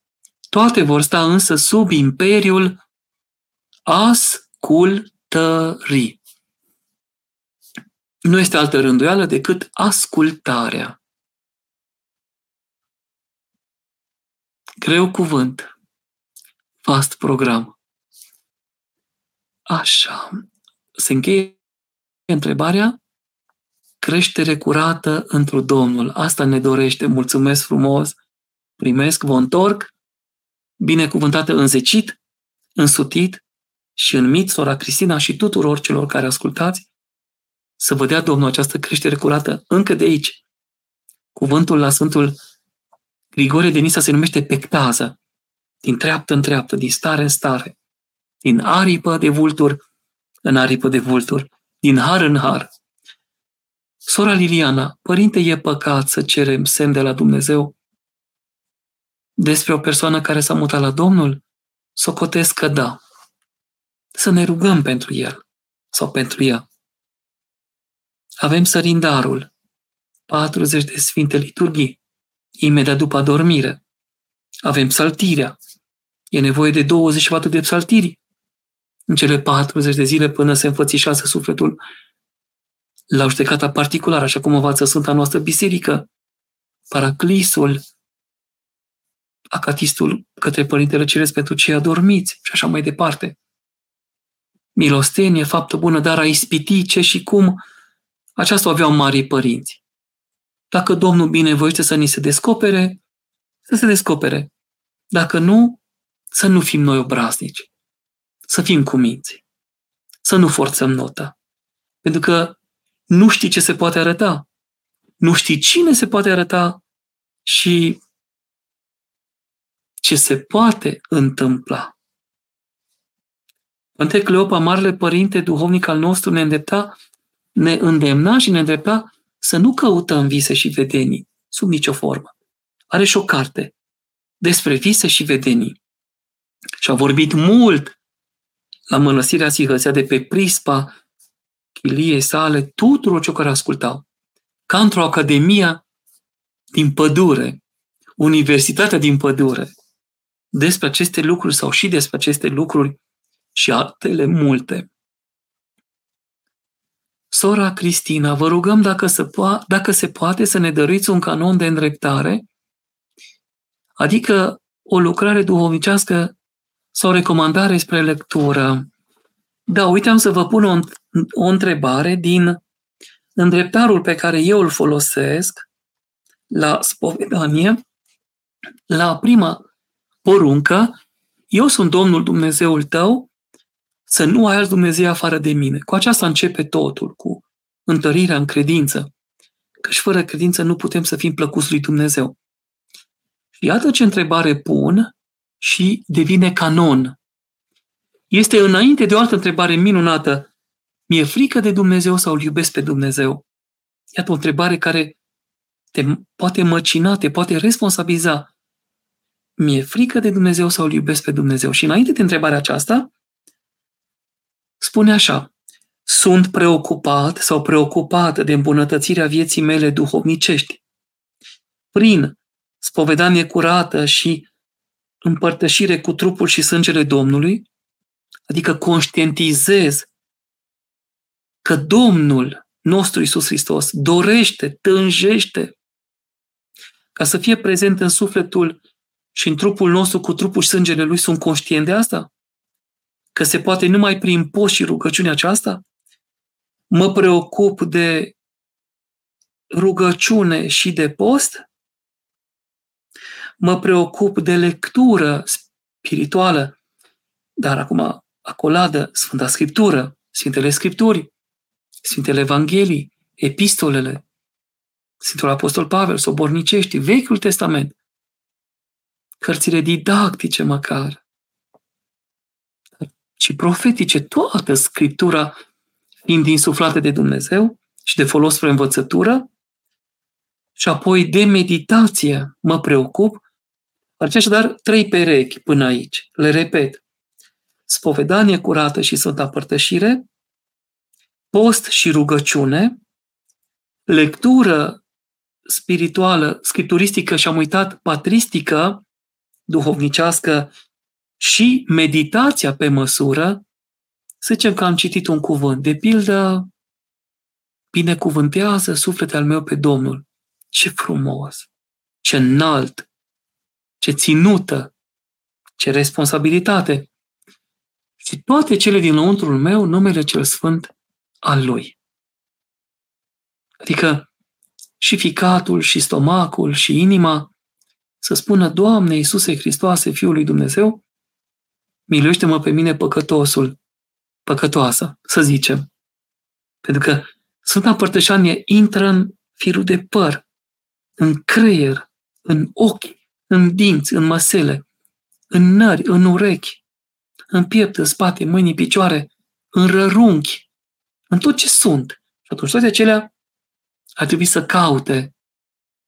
Toate vor sta însă sub imperiul ascultării. Nu este altă rânduială decât ascultarea. Greu cuvânt, fast program. Așa. Se încheie întrebarea creștere curată într Domnul. Asta ne dorește. Mulțumesc frumos. Primesc, vă întorc. Binecuvântată înzecit, însutit și înmit sora Cristina și tuturor celor care ascultați să vă dea Domnul această creștere curată încă de aici. Cuvântul la Sfântul Grigore de Nisa se numește pectază, din treaptă în treaptă, din stare în stare, din aripă de vultur în aripă de vultur, din har în har. Sora Liliana, părinte, e păcat să cerem semn de la Dumnezeu despre o persoană care s-a mutat la Domnul? Socotesc că da. Să ne rugăm pentru el sau pentru ea. Avem sărindarul, 40 de sfinte liturghii, imediat după adormire. Avem saltirea. E nevoie de 24 de psaltiri în cele 40 de zile până se înfățișează sufletul la judecata particulară, așa cum învață Sfânta noastră Biserică, paraclisul, acatistul către Părintele Ceresc pentru cei adormiți și așa mai departe. Milostenie, faptă bună, dar a ispiti ce și cum, aceasta o aveau marii părinți. Dacă Domnul binevoiește să ni se descopere, să se descopere. Dacă nu, să nu fim noi obraznici. Să fim cuminți. Să nu forțăm nota. Pentru că nu știi ce se poate arăta. Nu știi cine se poate arăta și ce se poate întâmpla. Părinte Cleopa, Marele Părinte Duhovnic al nostru, ne îndrepta, ne îndemna și ne îndrepta să nu căutăm vise și vedenii, sub nicio formă. Are și o carte despre vise și vedenii. Și a vorbit mult la mănăstirea Sihăsea de pe prispa chiliei sale tuturor celor care ascultau. Ca într-o academia din pădure, universitatea din pădure, despre aceste lucruri sau și despre aceste lucruri și altele multe. Sora Cristina, vă rugăm dacă se, po- dacă se poate să ne dăruiți un canon de îndreptare, adică o lucrare duhovnicească sau recomandare spre lectură. Da, uite, am să vă pun o, o întrebare din îndreptarul pe care eu îl folosesc la spovedanie, la prima poruncă, eu sunt Domnul Dumnezeul tău, să nu ai alt Dumnezeu afară de mine. Cu aceasta începe totul, cu întărirea în credință. Căci fără credință nu putem să fim plăcuți lui Dumnezeu. Și iată ce întrebare pun și devine canon. Este înainte de o altă întrebare minunată. Mi-e frică de Dumnezeu sau îl iubesc pe Dumnezeu? Iată o întrebare care te poate măcina, te poate responsabiliza mi-e frică de Dumnezeu sau îl iubesc pe Dumnezeu? Și înainte de întrebarea aceasta, spune așa, sunt preocupat sau preocupată de îmbunătățirea vieții mele duhovnicești. Prin spovedanie curată și împărtășire cu trupul și sângele Domnului, adică conștientizez că Domnul nostru Isus Hristos dorește, tânjește ca să fie prezent în sufletul și în trupul nostru cu trupul și sângele Lui, sunt conștient de asta? Că se poate numai prin post și rugăciunea aceasta? Mă preocup de rugăciune și de post? Mă preocup de lectură spirituală, dar acum acoladă Sfânta Scriptură, Sfintele Scripturi, Sfintele Evanghelii, epistolele, Sfântul Apostol Pavel, sobornicești, Vechiul Testament, cărțile didactice măcar, și profetice, toată Scriptura fiind insuflată de Dumnezeu și de folos spre învățătură, și apoi de meditație mă preocup, așadar trei perechi până aici. Le repet. Spovedanie curată și Sfânta Părtășire, post și rugăciune, lectură spirituală, scripturistică și am uitat patristică, duhovnicească și meditația pe măsură, să zicem că am citit un cuvânt. De pildă, binecuvântează sufletul al meu pe Domnul. Ce frumos! Ce înalt! Ce ținută! Ce responsabilitate! Și toate cele din lăuntrul meu, numele cel sfânt al Lui. Adică și ficatul, și stomacul, și inima, să spună, Doamne Iisuse Hristoase, Fiul lui Dumnezeu, miluiește-mă pe mine păcătosul, păcătoasă, să zicem. Pentru că Sfânta Părtășanie intră în firul de păr, în creier, în ochi, în dinți, în măsele, în nări, în urechi, în piept, în spate, mâini, picioare, în rărunchi, în tot ce sunt. Și atunci toate acelea ar trebui să caute,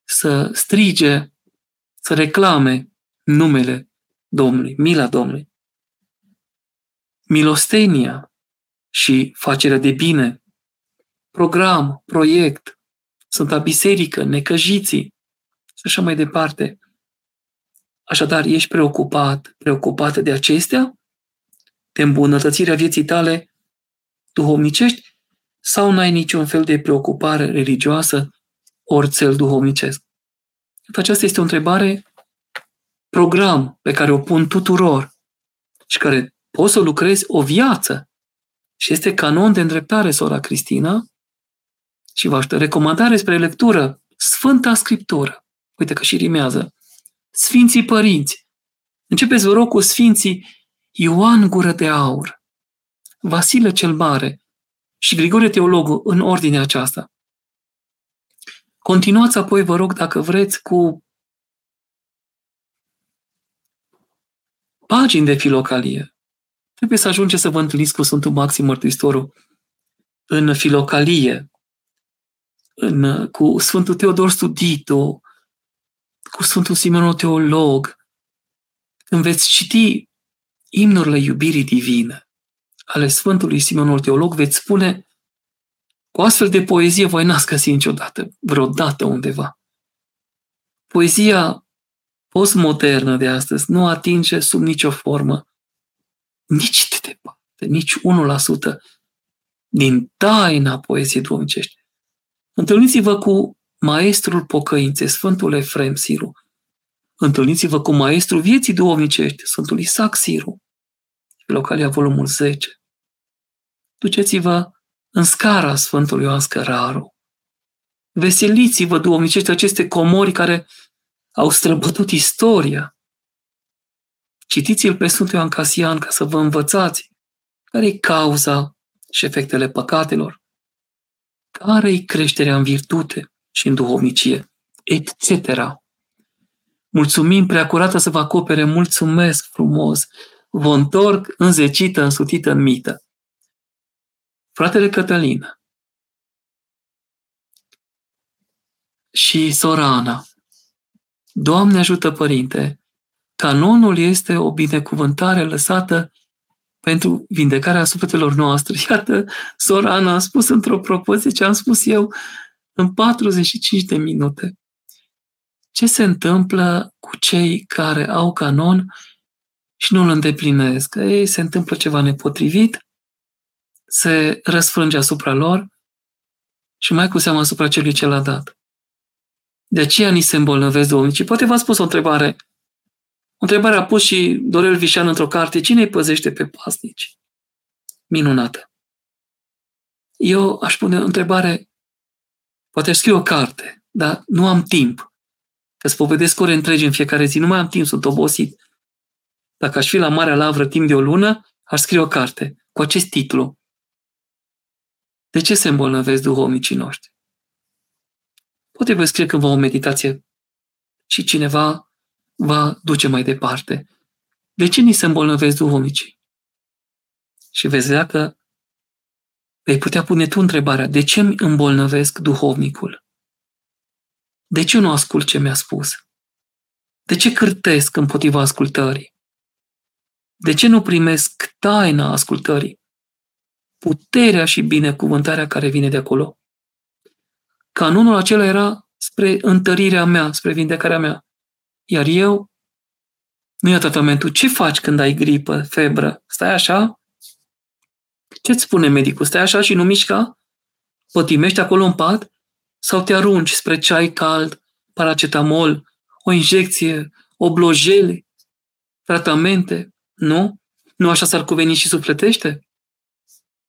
să strige, să reclame numele Domnului, mila Domnului. Milostenia și facerea de bine, program, proiect, Sfânta Biserică, necăjiții și așa mai departe. Așadar, ești preocupat, preocupată de acestea, de îmbunătățirea vieții tale duhovnicești sau n-ai niciun fel de preocupare religioasă ori cel duhovnicesc? Aceasta este o întrebare program pe care o pun tuturor și care poți să lucrezi o viață. Și este canon de îndreptare, sora Cristina, și vă recomandare spre lectură, Sfânta Scriptură. Uite că și rimează. Sfinții Părinți. Începeți, vă rog, cu Sfinții Ioan Gură de Aur, Vasile cel Mare și Grigore Teologul în ordinea aceasta. Continuați apoi, vă rog, dacă vreți, cu pagini de filocalie. Trebuie să ajungeți să vă întâlniți cu Sfântul Maxim Mărturisitorul în filocalie, în, cu Sfântul Teodor Studito, cu Sfântul Simeon Teolog, când veți citi imnurile iubirii divine ale Sfântului Simeon Teolog, veți spune cu astfel de poezie voi n-ați găsit niciodată, vreodată undeva. Poezia postmodernă de astăzi nu atinge sub nicio formă, nici de departe, nici 1% din taina poeziei duhovnicești. Întâlniți-vă cu maestrul pocăinței, Sfântul Efrem Siru. Întâlniți-vă cu maestrul vieții duhovnicești, Sfântul Isaac Siru. Localia volumul 10. Duceți-vă în scara Sfântului Ioan Scăraru. Veseliți-vă, duhovnicești, aceste comori care au străbătut istoria. Citiți-l pe Sfântul Ioan Casian ca să vă învățați care e cauza și efectele păcatelor, care-i creșterea în virtute și în duhovnicie, etc. Mulțumim preacurată să vă acopere, mulțumesc frumos, vă întorc înzecită, însutită în mită. Fratele Cătălin și sora Ana, Doamne ajută, Părinte, Canonul este o binecuvântare lăsată pentru vindecarea sufletelor noastre. Iată, sora Ana a spus într-o propoziție ce am spus eu în 45 de minute. Ce se întâmplă cu cei care au canon și nu îl îndeplinesc? Ei, se întâmplă ceva nepotrivit, se răsfrânge asupra lor și mai cu seamă asupra celui ce l-a dat. De aceea ni se îmbolnăvesc duhovnicii. Poate v-a spus o întrebare. O întrebare a pus și Dorel Vișan într-o carte. Cine îi păzește pe pasnici? Minunată. Eu aș pune o întrebare. Poate aș scrie o carte, dar nu am timp. Că spovedesc ore întregi în fiecare zi. Nu mai am timp, sunt obosit. Dacă aș fi la Marea Lavră timp de o lună, aș scrie o carte cu acest titlu. De ce se îmbolnăvesc duhovnicii noștri? Poate vă scrie cândva o meditație și cineva va duce mai departe. De ce ni se îmbolnăvesc duhovnicii? Și veți vedea că vei putea pune tu întrebarea, de ce îmi îmbolnăvesc duhovnicul? De ce nu ascult ce mi-a spus? De ce cârtesc împotriva ascultării? De ce nu primesc taina ascultării? Puterea și binecuvântarea care vine de acolo. Canonul acela era spre întărirea mea, spre vindecarea mea. Iar eu, nu ia tratamentul. Ce faci când ai gripă, febră? Stai așa? Ce-ți spune medicul? Stai așa și nu mișca? Pătimești acolo în pat? Sau te arunci spre ceai cald, paracetamol, o injecție, oblojele, tratamente? Nu? Nu așa s-ar cuveni și sufletește?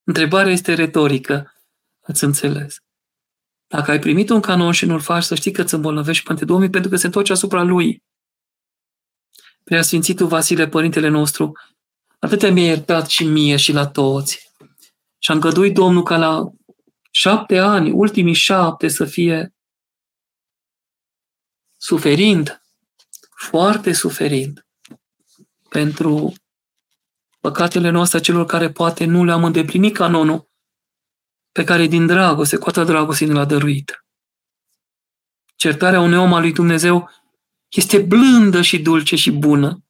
Întrebarea este retorică. Ați înțeles? Dacă ai primit un canon și nu-l faci, să știi că îți îmbolnăvești Părinte Domnului pentru că se întoarce asupra lui. Prea Sfințitul Vasile, Părintele nostru, atâtea mi-a iertat și mie și la toți. Și am găduit Domnul ca la șapte ani, ultimii șapte, să fie suferind, foarte suferind, pentru păcatele noastre celor care poate nu le-am îndeplinit canonul pe care din dragoste, cu atâta dragoste ne l-a dăruit. Certarea unui om al lui Dumnezeu este blândă și dulce și bună.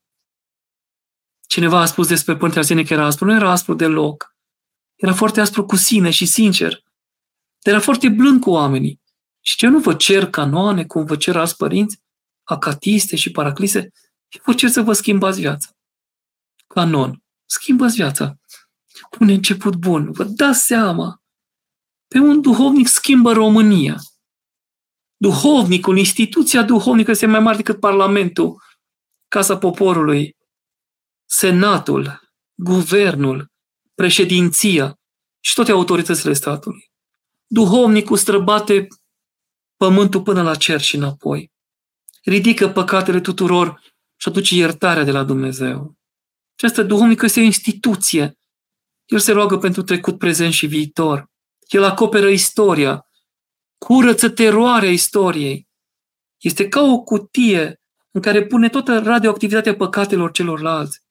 Cineva a spus despre Părintele Arsenie că era aspru. Nu era aspru deloc. Era foarte aspru cu sine și sincer. Dar era foarte blând cu oamenii. Și ce nu vă cer canoane, cum vă cer alți părinți, acatiste și paraclise, eu vă cer să vă schimbați viața. Canon. Schimbați viața. Un început bun. Vă dați seama pe un duhovnic schimbă România. Duhovnicul, instituția duhovnică este mai mare decât Parlamentul, Casa Poporului, Senatul, Guvernul, președinția și toate autoritățile statului. Duhovnicul străbate pământul până la cer și înapoi. Ridică păcatele tuturor și aduce iertarea de la Dumnezeu. Această duhovnică este o instituție. El se roagă pentru trecut, prezent și viitor. El acoperă istoria, curăță teroarea istoriei. Este ca o cutie în care pune toată radioactivitatea păcatelor celorlalți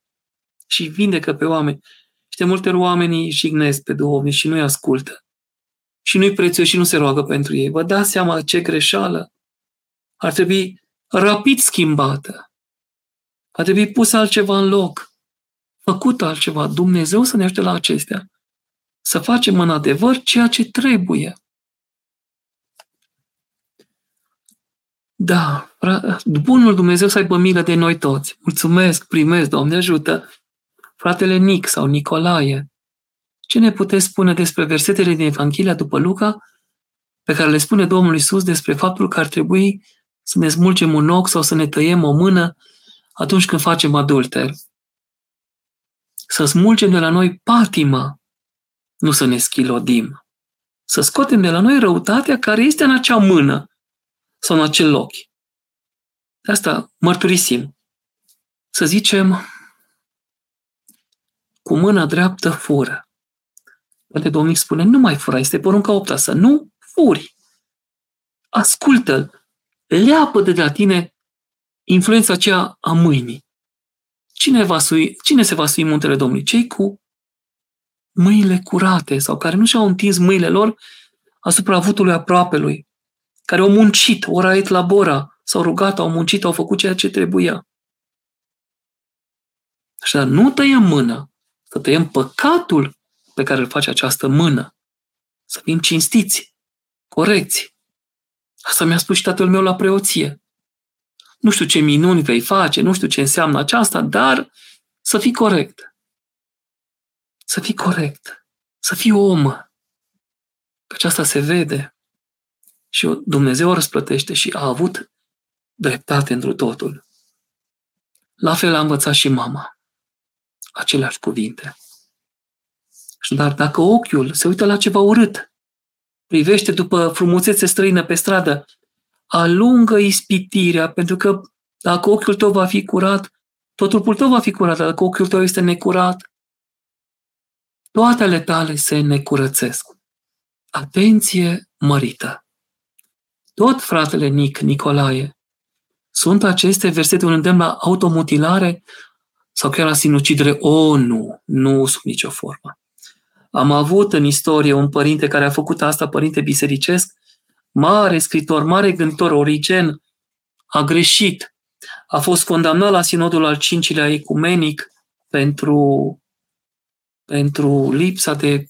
și vindecă pe oameni. Și de multe ori oamenii jignesc pe duhovnici și nu-i ascultă. Și nu-i prețuiesc și nu se roagă pentru ei. Vă dați seama ce greșeală? Ar trebui rapid schimbată. Ar trebui pus altceva în loc. Făcut altceva. Dumnezeu să ne ajute la acestea să facem în adevăr ceea ce trebuie. Da, bunul Dumnezeu să aibă milă de noi toți. Mulțumesc, primesc, Doamne ajută. Fratele Nic sau Nicolae, ce ne puteți spune despre versetele din Evanghelia după Luca, pe care le spune Domnul Isus despre faptul că ar trebui să ne smulgem un ochi sau să ne tăiem o mână atunci când facem adulter. Să smulgem de la noi patima, nu să ne schilodim. Să scoatem de la noi răutatea care este în acea mână sau în acel loc. De asta mărturisim. Să zicem, cu mâna dreaptă fură. Poate Domnul spune, nu mai fura, este porunca opta, să nu furi. Ascultă-l, leapă de la tine influența aceea a mâinii. Cine, va sui, cine se va sui muntele Domnului? Cei cu mâinile curate sau care nu și-au întins mâinile lor asupra avutului aproapelui, care au muncit, ora et labora, s-au rugat, au muncit, au făcut ceea ce trebuia. Și dar nu tăiem mâna, să tăiem păcatul pe care îl face această mână. Să fim cinstiți, corecți. Asta mi-a spus și tatăl meu la preoție. Nu știu ce minuni vei face, nu știu ce înseamnă aceasta, dar să fii corect. Să fii corect. Să fii om. Că aceasta se vede. Și Dumnezeu o răsplătește și a avut dreptate într totul. La fel a învățat și mama. Aceleași cuvinte. Dar dacă ochiul se uită la ceva urât, privește după frumusețe străină pe stradă, alungă ispitirea, pentru că dacă ochiul tău va fi curat, tot trupul tău va fi curat. Dacă ochiul tău este necurat, toate ale tale se necurățesc. Atenție mărită! Tot fratele Nic, Nicolae, sunt aceste versete un îndemn la automutilare sau chiar la sinucidere? O, nu, nu sub nicio formă. Am avut în istorie un părinte care a făcut asta, părinte bisericesc, mare scritor, mare gânditor, Origen, a greșit. A fost condamnat la sinodul al cincilea ecumenic pentru, pentru lipsa de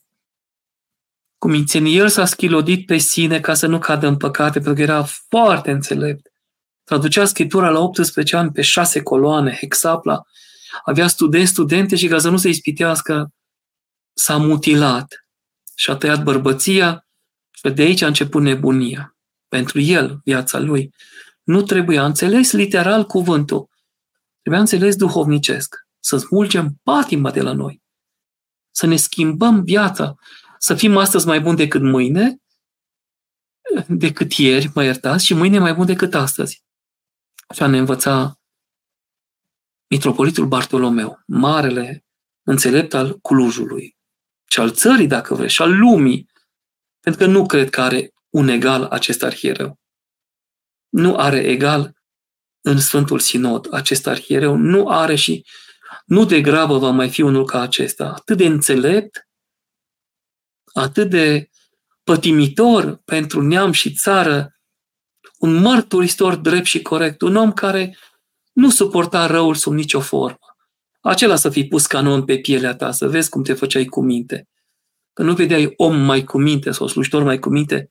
cumințenie. El s-a schilodit pe sine ca să nu cadă în păcate, pentru că era foarte înțelept. Traducea scriptura la 18 ani pe șase coloane, hexapla. Avea studenți, studente și ca să nu se ispitească, s-a mutilat și a tăiat bărbăția și de aici a început nebunia. Pentru el, viața lui. Nu trebuia înțeles literal cuvântul. Trebuia înțeles duhovnicesc. Să smulgem patima de la noi. Să ne schimbăm viața. Să fim astăzi mai buni decât mâine, decât ieri, mă iertați, și mâine mai bun decât astăzi. Așa ne învăța Mitropolitul Bartolomeu, marele înțelept al Clujului și al țării, dacă vreți, și al lumii, pentru că nu cred că are un egal acest arhiereu. Nu are egal în Sfântul Sinod acest arhiereu, nu are și nu de grabă va mai fi unul ca acesta. Atât de înțelept, atât de pătimitor pentru neam și țară, un mărturisitor drept și corect, un om care nu suporta răul sub nicio formă. Acela să fi pus canon pe pielea ta, să vezi cum te făceai cu minte. Că nu vedeai om mai cu minte sau slujitor mai cu minte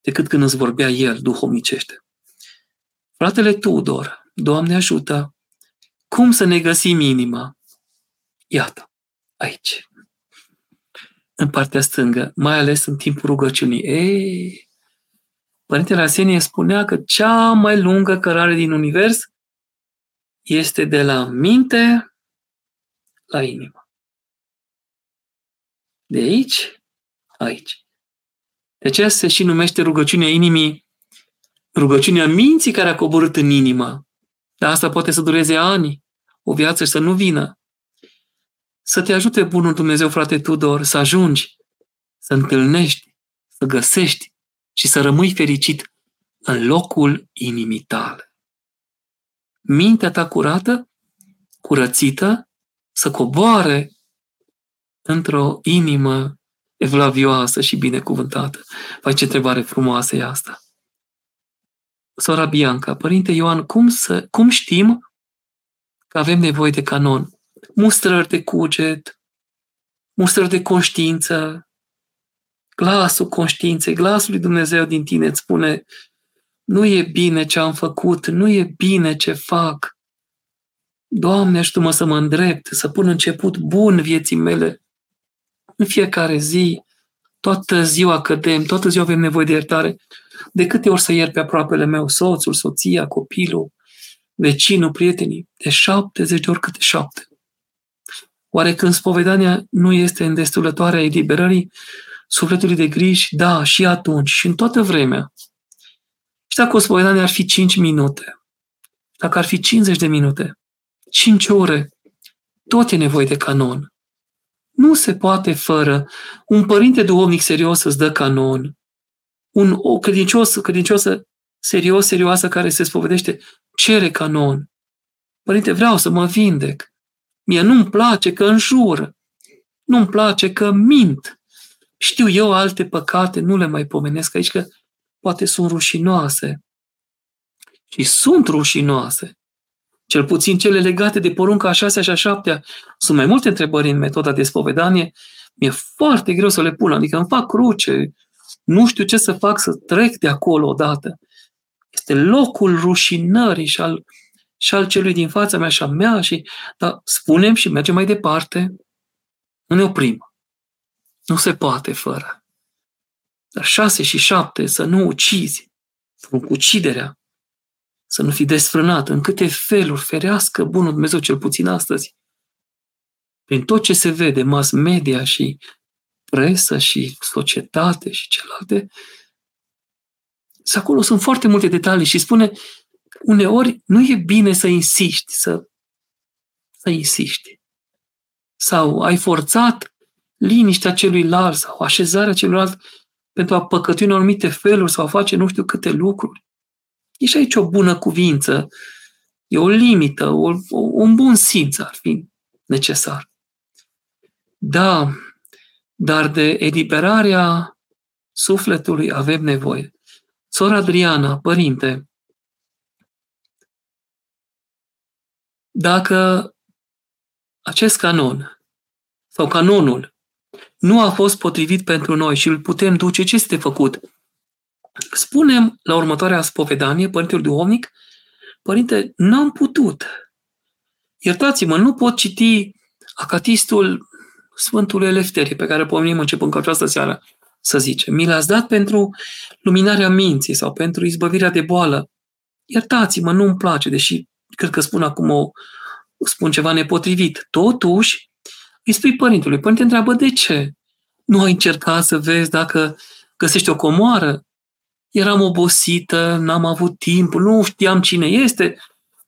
decât când îți vorbea el duhovnicește. Fratele Tudor, Doamne ajută, cum să ne găsim inima? Iată, aici, în partea stângă, mai ales în timpul rugăciunii. Ei, Părintele Asenie spunea că cea mai lungă cărare din univers este de la minte la inimă. De aici, aici. De aceea se și numește rugăciunea inimii, rugăciunea minții care a coborât în inimă. Dar asta poate să dureze ani, o viață și să nu vină. Să te ajute Bunul Dumnezeu, frate Tudor, să ajungi, să întâlnești, să găsești și să rămâi fericit în locul inimii tale. Mintea ta curată, curățită, să coboare într-o inimă evlavioasă și binecuvântată. Vai, ce întrebare frumoasă e asta! Sora Bianca, Părinte Ioan, cum, să, cum știm că avem nevoie de canon? Mustrări de cuget, mustrări de conștiință, glasul conștiinței, glasul lui Dumnezeu din tine îți spune nu e bine ce am făcut, nu e bine ce fac. Doamne, ajută-mă să mă îndrept, să pun început bun vieții mele. În fiecare zi, toată ziua cădem, toată ziua avem nevoie de iertare. De câte ori să iert pe aproapele meu, soțul, soția, copilul, vecinul, prietenii? De 70 de ori câte șapte. Oare când spovedania nu este îndestulătoarea eliberării, sufletului de griji, da, și atunci, și în toată vremea. Și dacă o spovedanie ar fi 5 minute, dacă ar fi 50 de minute, 5 ore, tot e nevoie de canon. Nu se poate fără un părinte duhovnic serios să-ți dă canon, un o credincios, credinciosă serios, serioasă care se spovedește, cere canon. Părinte, vreau să mă vindec. Mie nu-mi place că înjur. Nu-mi place că mint. Știu eu alte păcate, nu le mai pomenesc aici, că poate sunt rușinoase. Și sunt rușinoase. Cel puțin cele legate de porunca a șasea și a șaptea. Sunt mai multe întrebări în metoda de spovedanie. Mi-e foarte greu să le pun, adică îmi fac cruce, nu știu ce să fac să trec de acolo odată. Este locul rușinării și al, și al celui din fața mea și a mea. Și, dar spunem și mergem mai departe. Nu ne oprim. Nu se poate fără. Dar șase și șapte, să nu ucizi. Uciderea. Să nu fi desfrânat. În câte feluri, ferească bunul Dumnezeu cel puțin astăzi. Prin tot ce se vede, mass media și presă și societate și celelalte, și acolo sunt foarte multe detalii și spune uneori nu e bine să insiști, să, să insiști. Sau ai forțat liniștea celuilalt sau așezarea celuilalt pentru a păcătui în anumite feluri sau a face nu știu câte lucruri. E și aici o bună cuvință, e o limită, o, o, un bun simț ar fi necesar. Da, dar de eliberarea sufletului avem nevoie. Sora Adriana, părinte, dacă acest canon sau canonul nu a fost potrivit pentru noi și îl putem duce, ce este făcut? Spunem la următoarea spovedanie, Părintele Duhovnic, Părinte, n-am putut. Iertați-mă, nu pot citi acatistul Sfântului Elefterie, pe care pomenim începând cu această seară, să zice. Mi l-ați dat pentru luminarea minții sau pentru izbăvirea de boală. Iertați-mă, nu-mi place, deși cred că spun acum o, spun ceva nepotrivit. Totuși, îi spui părintelui. Părinte întreabă de ce? Nu ai încercat să vezi dacă găsești o comoară? Eram obosită, n-am avut timp, nu știam cine este,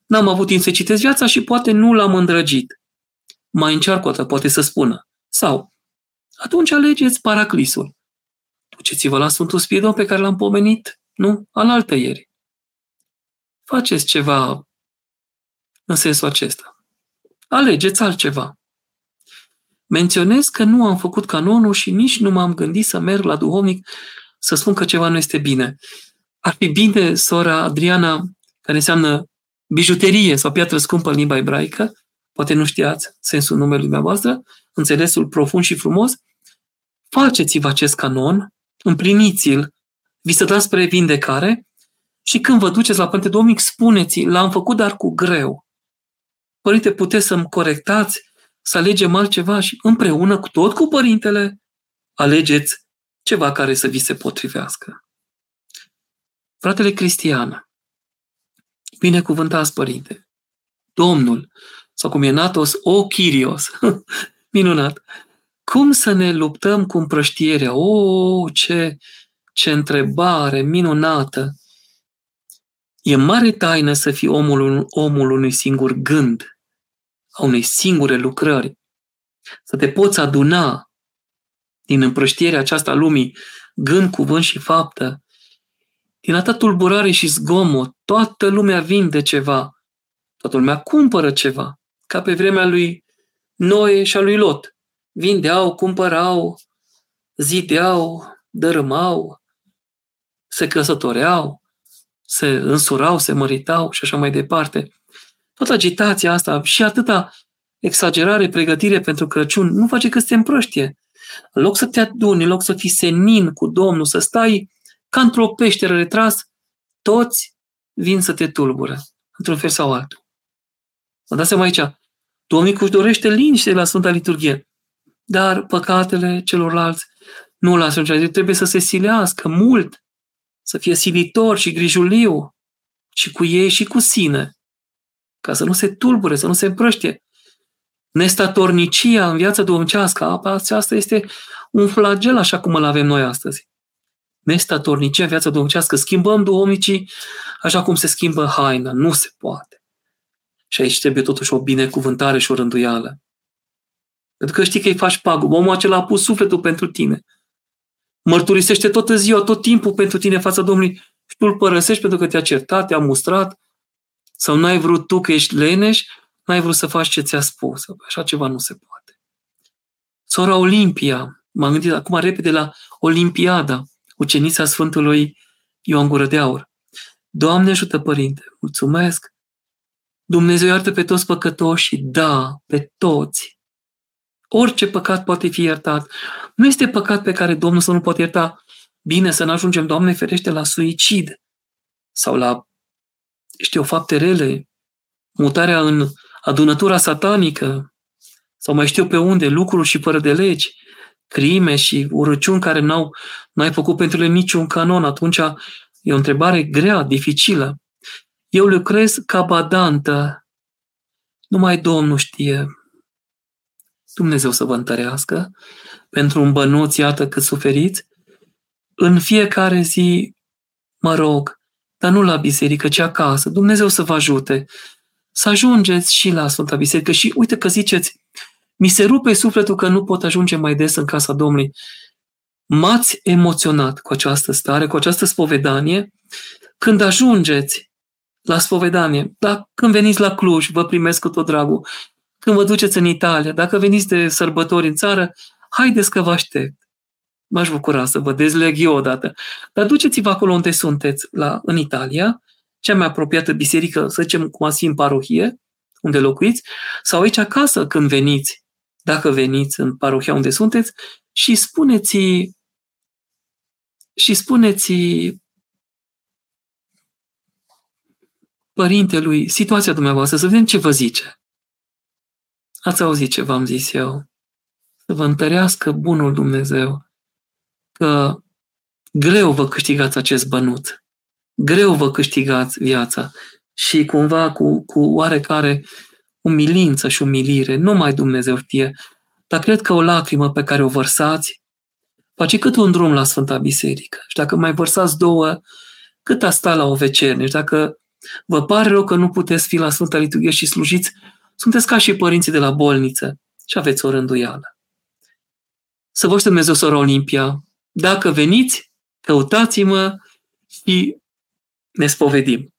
n-am avut timp să citesc viața și poate nu l-am îndrăgit. Mai încearcă o dată, poate să spună. Sau, atunci alegeți paraclisul. Duceți-vă la Sfântul Spiridon pe care l-am pomenit, nu? Al altă ieri. Faceți ceva în sensul acesta. Alegeți altceva. Menționez că nu am făcut canonul și nici nu m-am gândit să merg la duhovnic să spun că ceva nu este bine. Ar fi bine, sora Adriana, care înseamnă bijuterie sau piatră scumpă în limba ebraică, poate nu știați sensul numelui dumneavoastră, înțelesul profund și frumos, faceți-vă acest canon, împliniți-l, vi se dați spre vindecare și când vă duceți la Părinte Domnic, spuneți l-am făcut, dar cu greu. Părinte, puteți să-mi corectați, să alegem altceva și împreună, cu tot cu Părintele, alegeți ceva care să vi se potrivească. Fratele Cristian, binecuvântați, Părinte, Domnul, sau cum e Natos, o Chirios, minunat, cum să ne luptăm cu împrăștierea? O, oh, ce, ce întrebare minunată! E mare taină să fii omul, omul unui singur gând, a unei singure lucrări. Să te poți aduna din împrăștierea aceasta a lumii, gând, cuvânt și faptă, din atât tulburare și zgomot, toată lumea vinde ceva, toată lumea cumpără ceva, ca pe vremea lui Noe și a lui Lot vindeau, cumpărau, zideau, dărâmau, se căsătoreau, se însurau, se măritau și așa mai departe. Toată agitația asta și atâta exagerare, pregătire pentru Crăciun, nu face că să te împrăștie. În loc să te aduni, în loc să fii senin cu Domnul, să stai ca într-o peșteră retras, toți vin să te tulbură, într-un fel sau altul. Vă dați seama aici, Domnul își dorește liniște la Sfânta Liturghie dar păcatele celorlalți nu lasă niciodată. Trebuie să se silească mult, să fie silitor și grijuliu și cu ei și cu sine, ca să nu se tulbure, să nu se împrăștie. Nestatornicia în viața domcească, asta este un flagel așa cum îl avem noi astăzi. Nestatornicia în viața domcească, schimbăm duhovnicii așa cum se schimbă haina, nu se poate. Și aici trebuie totuși o binecuvântare și o rânduială. Pentru că știi că îi faci pagub. Omul acela a pus sufletul pentru tine. Mărturisește tot ziua, tot timpul pentru tine fața Domnului și tu îl părăsești pentru că te-a certat, te-a mustrat sau n-ai vrut tu că ești leneș, n-ai vrut să faci ce ți-a spus. Așa ceva nu se poate. Sora Olimpia, m-am gândit acum repede la Olimpiada, ucenița Sfântului Ioan Gură de Aur. Doamne ajută, Părinte, mulțumesc Dumnezeu iartă pe toți păcătoși, da, pe toți. Orice păcat poate fi iertat. Nu este păcat pe care Domnul să nu poate ierta. Bine, să nu ajungem, Doamne ferește, la suicid sau la, știu, fapte rele, mutarea în adunătura satanică sau mai știu pe unde, lucruri și fără de legi, crime și urăciuni care n-au, n-ai făcut pentru ele niciun canon, atunci e o întrebare grea, dificilă. Eu lucrez ca badantă. Numai Domnul știe. Dumnezeu să vă întărească. Pentru un bănuț, iată cât suferiți. În fiecare zi, mă rog, dar nu la biserică, ci acasă. Dumnezeu să vă ajute să ajungeți și la Sfânta Biserică. Și uite că ziceți, mi se rupe sufletul că nu pot ajunge mai des în casa Domnului. M-ați emoționat cu această stare, cu această spovedanie. Când ajungeți la spovedanie, da, când veniți la Cluj, vă primesc cu tot dragul. Când vă duceți în Italia, dacă veniți de sărbători în țară, haideți că vă aștept. M-aș bucura să vă dezleg eu odată. Dar duceți-vă acolo unde sunteți, la, în Italia, cea mai apropiată biserică, să zicem cum ați fi în parohie, unde locuiți, sau aici acasă când veniți, dacă veniți în parohia unde sunteți, și spuneți și spuneți părintelui situația dumneavoastră, să vedem ce vă zice. Ați auzit ce v-am zis eu? Să vă întărească bunul Dumnezeu, că greu vă câștigați acest bănut, greu vă câștigați viața și cumva cu, cu oarecare umilință și umilire, numai Dumnezeu știe, dar cred că o lacrimă pe care o vărsați face cât un drum la Sfânta Biserică. Și dacă mai vărsați două, cât a sta la o vecerne. Și dacă vă pare rău că nu puteți fi la Sfânta Liturghie și slujiți, sunteți ca și părinții de la bolniță și aveți o rânduială. Să vă Dumnezeu, sora Olimpia, dacă veniți, căutați-mă și ne spovedim.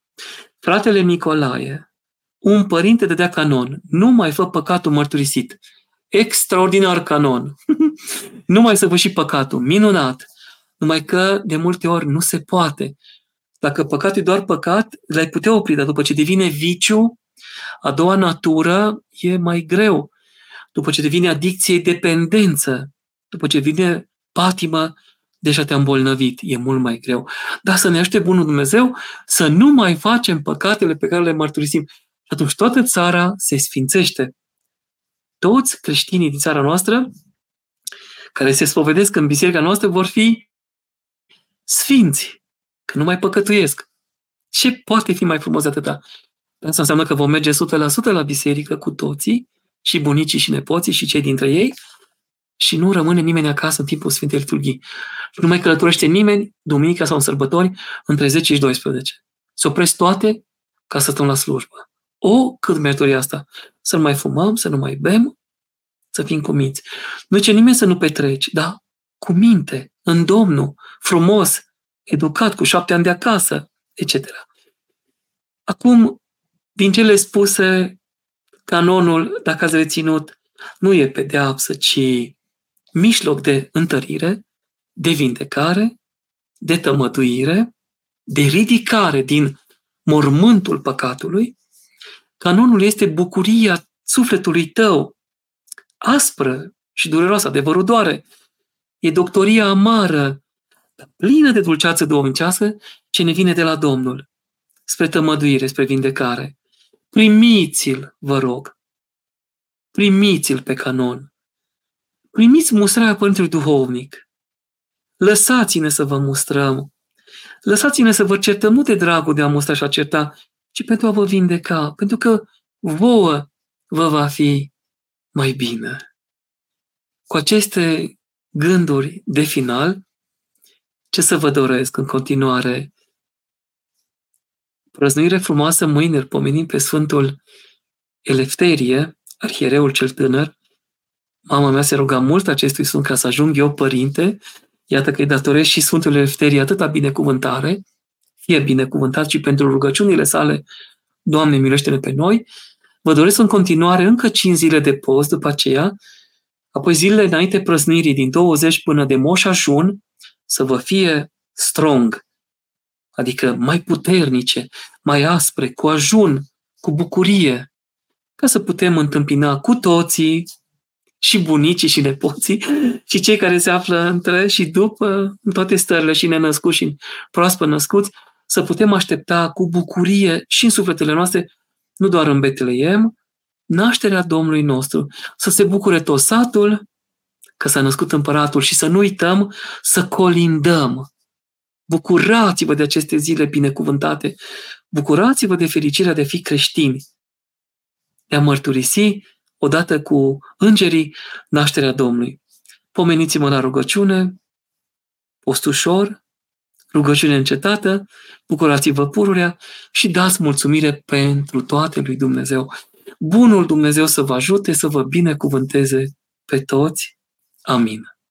Fratele Nicolae, un părinte de dea canon, nu mai fă păcatul mărturisit. Extraordinar canon. nu mai și păcatul. Minunat. Numai că de multe ori nu se poate. Dacă păcatul e doar păcat, l-ai putea opri, dar după ce devine viciu, a doua natură e mai greu. După ce devine adicție, dependență. După ce vine patimă, deja te-a îmbolnăvit, e mult mai greu. Dar să ne aștept Bunul Dumnezeu să nu mai facem păcatele pe care le mărturisim. Și atunci toată țara se sfințește. Toți creștinii din țara noastră care se spovedesc în biserica noastră vor fi sfinți, că nu mai păcătuiesc. Ce poate fi mai frumos de atâta? Asta înseamnă că vom merge 100% la biserică cu toții, și bunicii și nepoții și cei dintre ei, și nu rămâne nimeni acasă în timpul Sfintei Liturghii. Și nu mai călătorește nimeni, duminica sau în sărbători, între 10 și 12. Se opresc toate ca să stăm la slujbă. O, cât meritorie asta! Să nu mai fumăm, să nu mai bem, să fim cuminți. Nu ce nimeni să nu petreci, da? Cu minte, în Domnul, frumos, educat, cu șapte ani de acasă, etc. Acum, din cele spuse, canonul, dacă ați reținut, nu e pedeapsă, ci mijloc de întărire, de vindecare, de tămăduire, de ridicare din mormântul păcatului, canonul este bucuria sufletului tău, aspră și dureroasă, adevărul doare. E doctoria amară, plină de dulceață duomnicească, ce ne vine de la Domnul, spre tămăduire, spre vindecare. Primiți-l, vă rog. Primiți-l pe canon. Primiți mustrarea Părintelui Duhovnic. Lăsați-ne să vă mustrăm. Lăsați-ne să vă certăm nu de dragul de a mustra și a certa, ci pentru a vă vindeca, pentru că vouă vă va fi mai bine. Cu aceste gânduri de final, ce să vă doresc în continuare? Prăznuire frumoasă mâine, îl pomenim pe Sfântul Elefterie, arhiereul cel tânăr, Mama mea se ruga mult acestui Sfânt ca să ajung eu părinte. Iată că îi datoresc și Sfântul Elefterii atâta binecuvântare. Fie binecuvântat și pentru rugăciunile sale. Doamne, miluiește-ne pe noi. Vă doresc în continuare încă 5 zile de post după aceea, apoi zilele înainte prăznirii din 20 până de Moș Ajun, să vă fie strong, adică mai puternice, mai aspre, cu ajun, cu bucurie, ca să putem întâmpina cu toții, și bunicii și nepoții, și cei care se află între și după, în toate stările, și nenăscuți și proaspăt născuți, să putem aștepta cu bucurie și în sufletele noastre, nu doar în Betleem, nașterea Domnului nostru, să se bucure tot satul că s-a născut împăratul și să nu uităm să colindăm. Bucurați-vă de aceste zile binecuvântate. Bucurați-vă de fericirea de a fi creștini. De a mărturisi odată cu îngerii nașterea Domnului. Pomeniți-mă la rugăciune, post ușor, rugăciune încetată, bucurați-vă pururea și dați mulțumire pentru toate lui Dumnezeu. Bunul Dumnezeu să vă ajute, să vă binecuvânteze pe toți. Amin.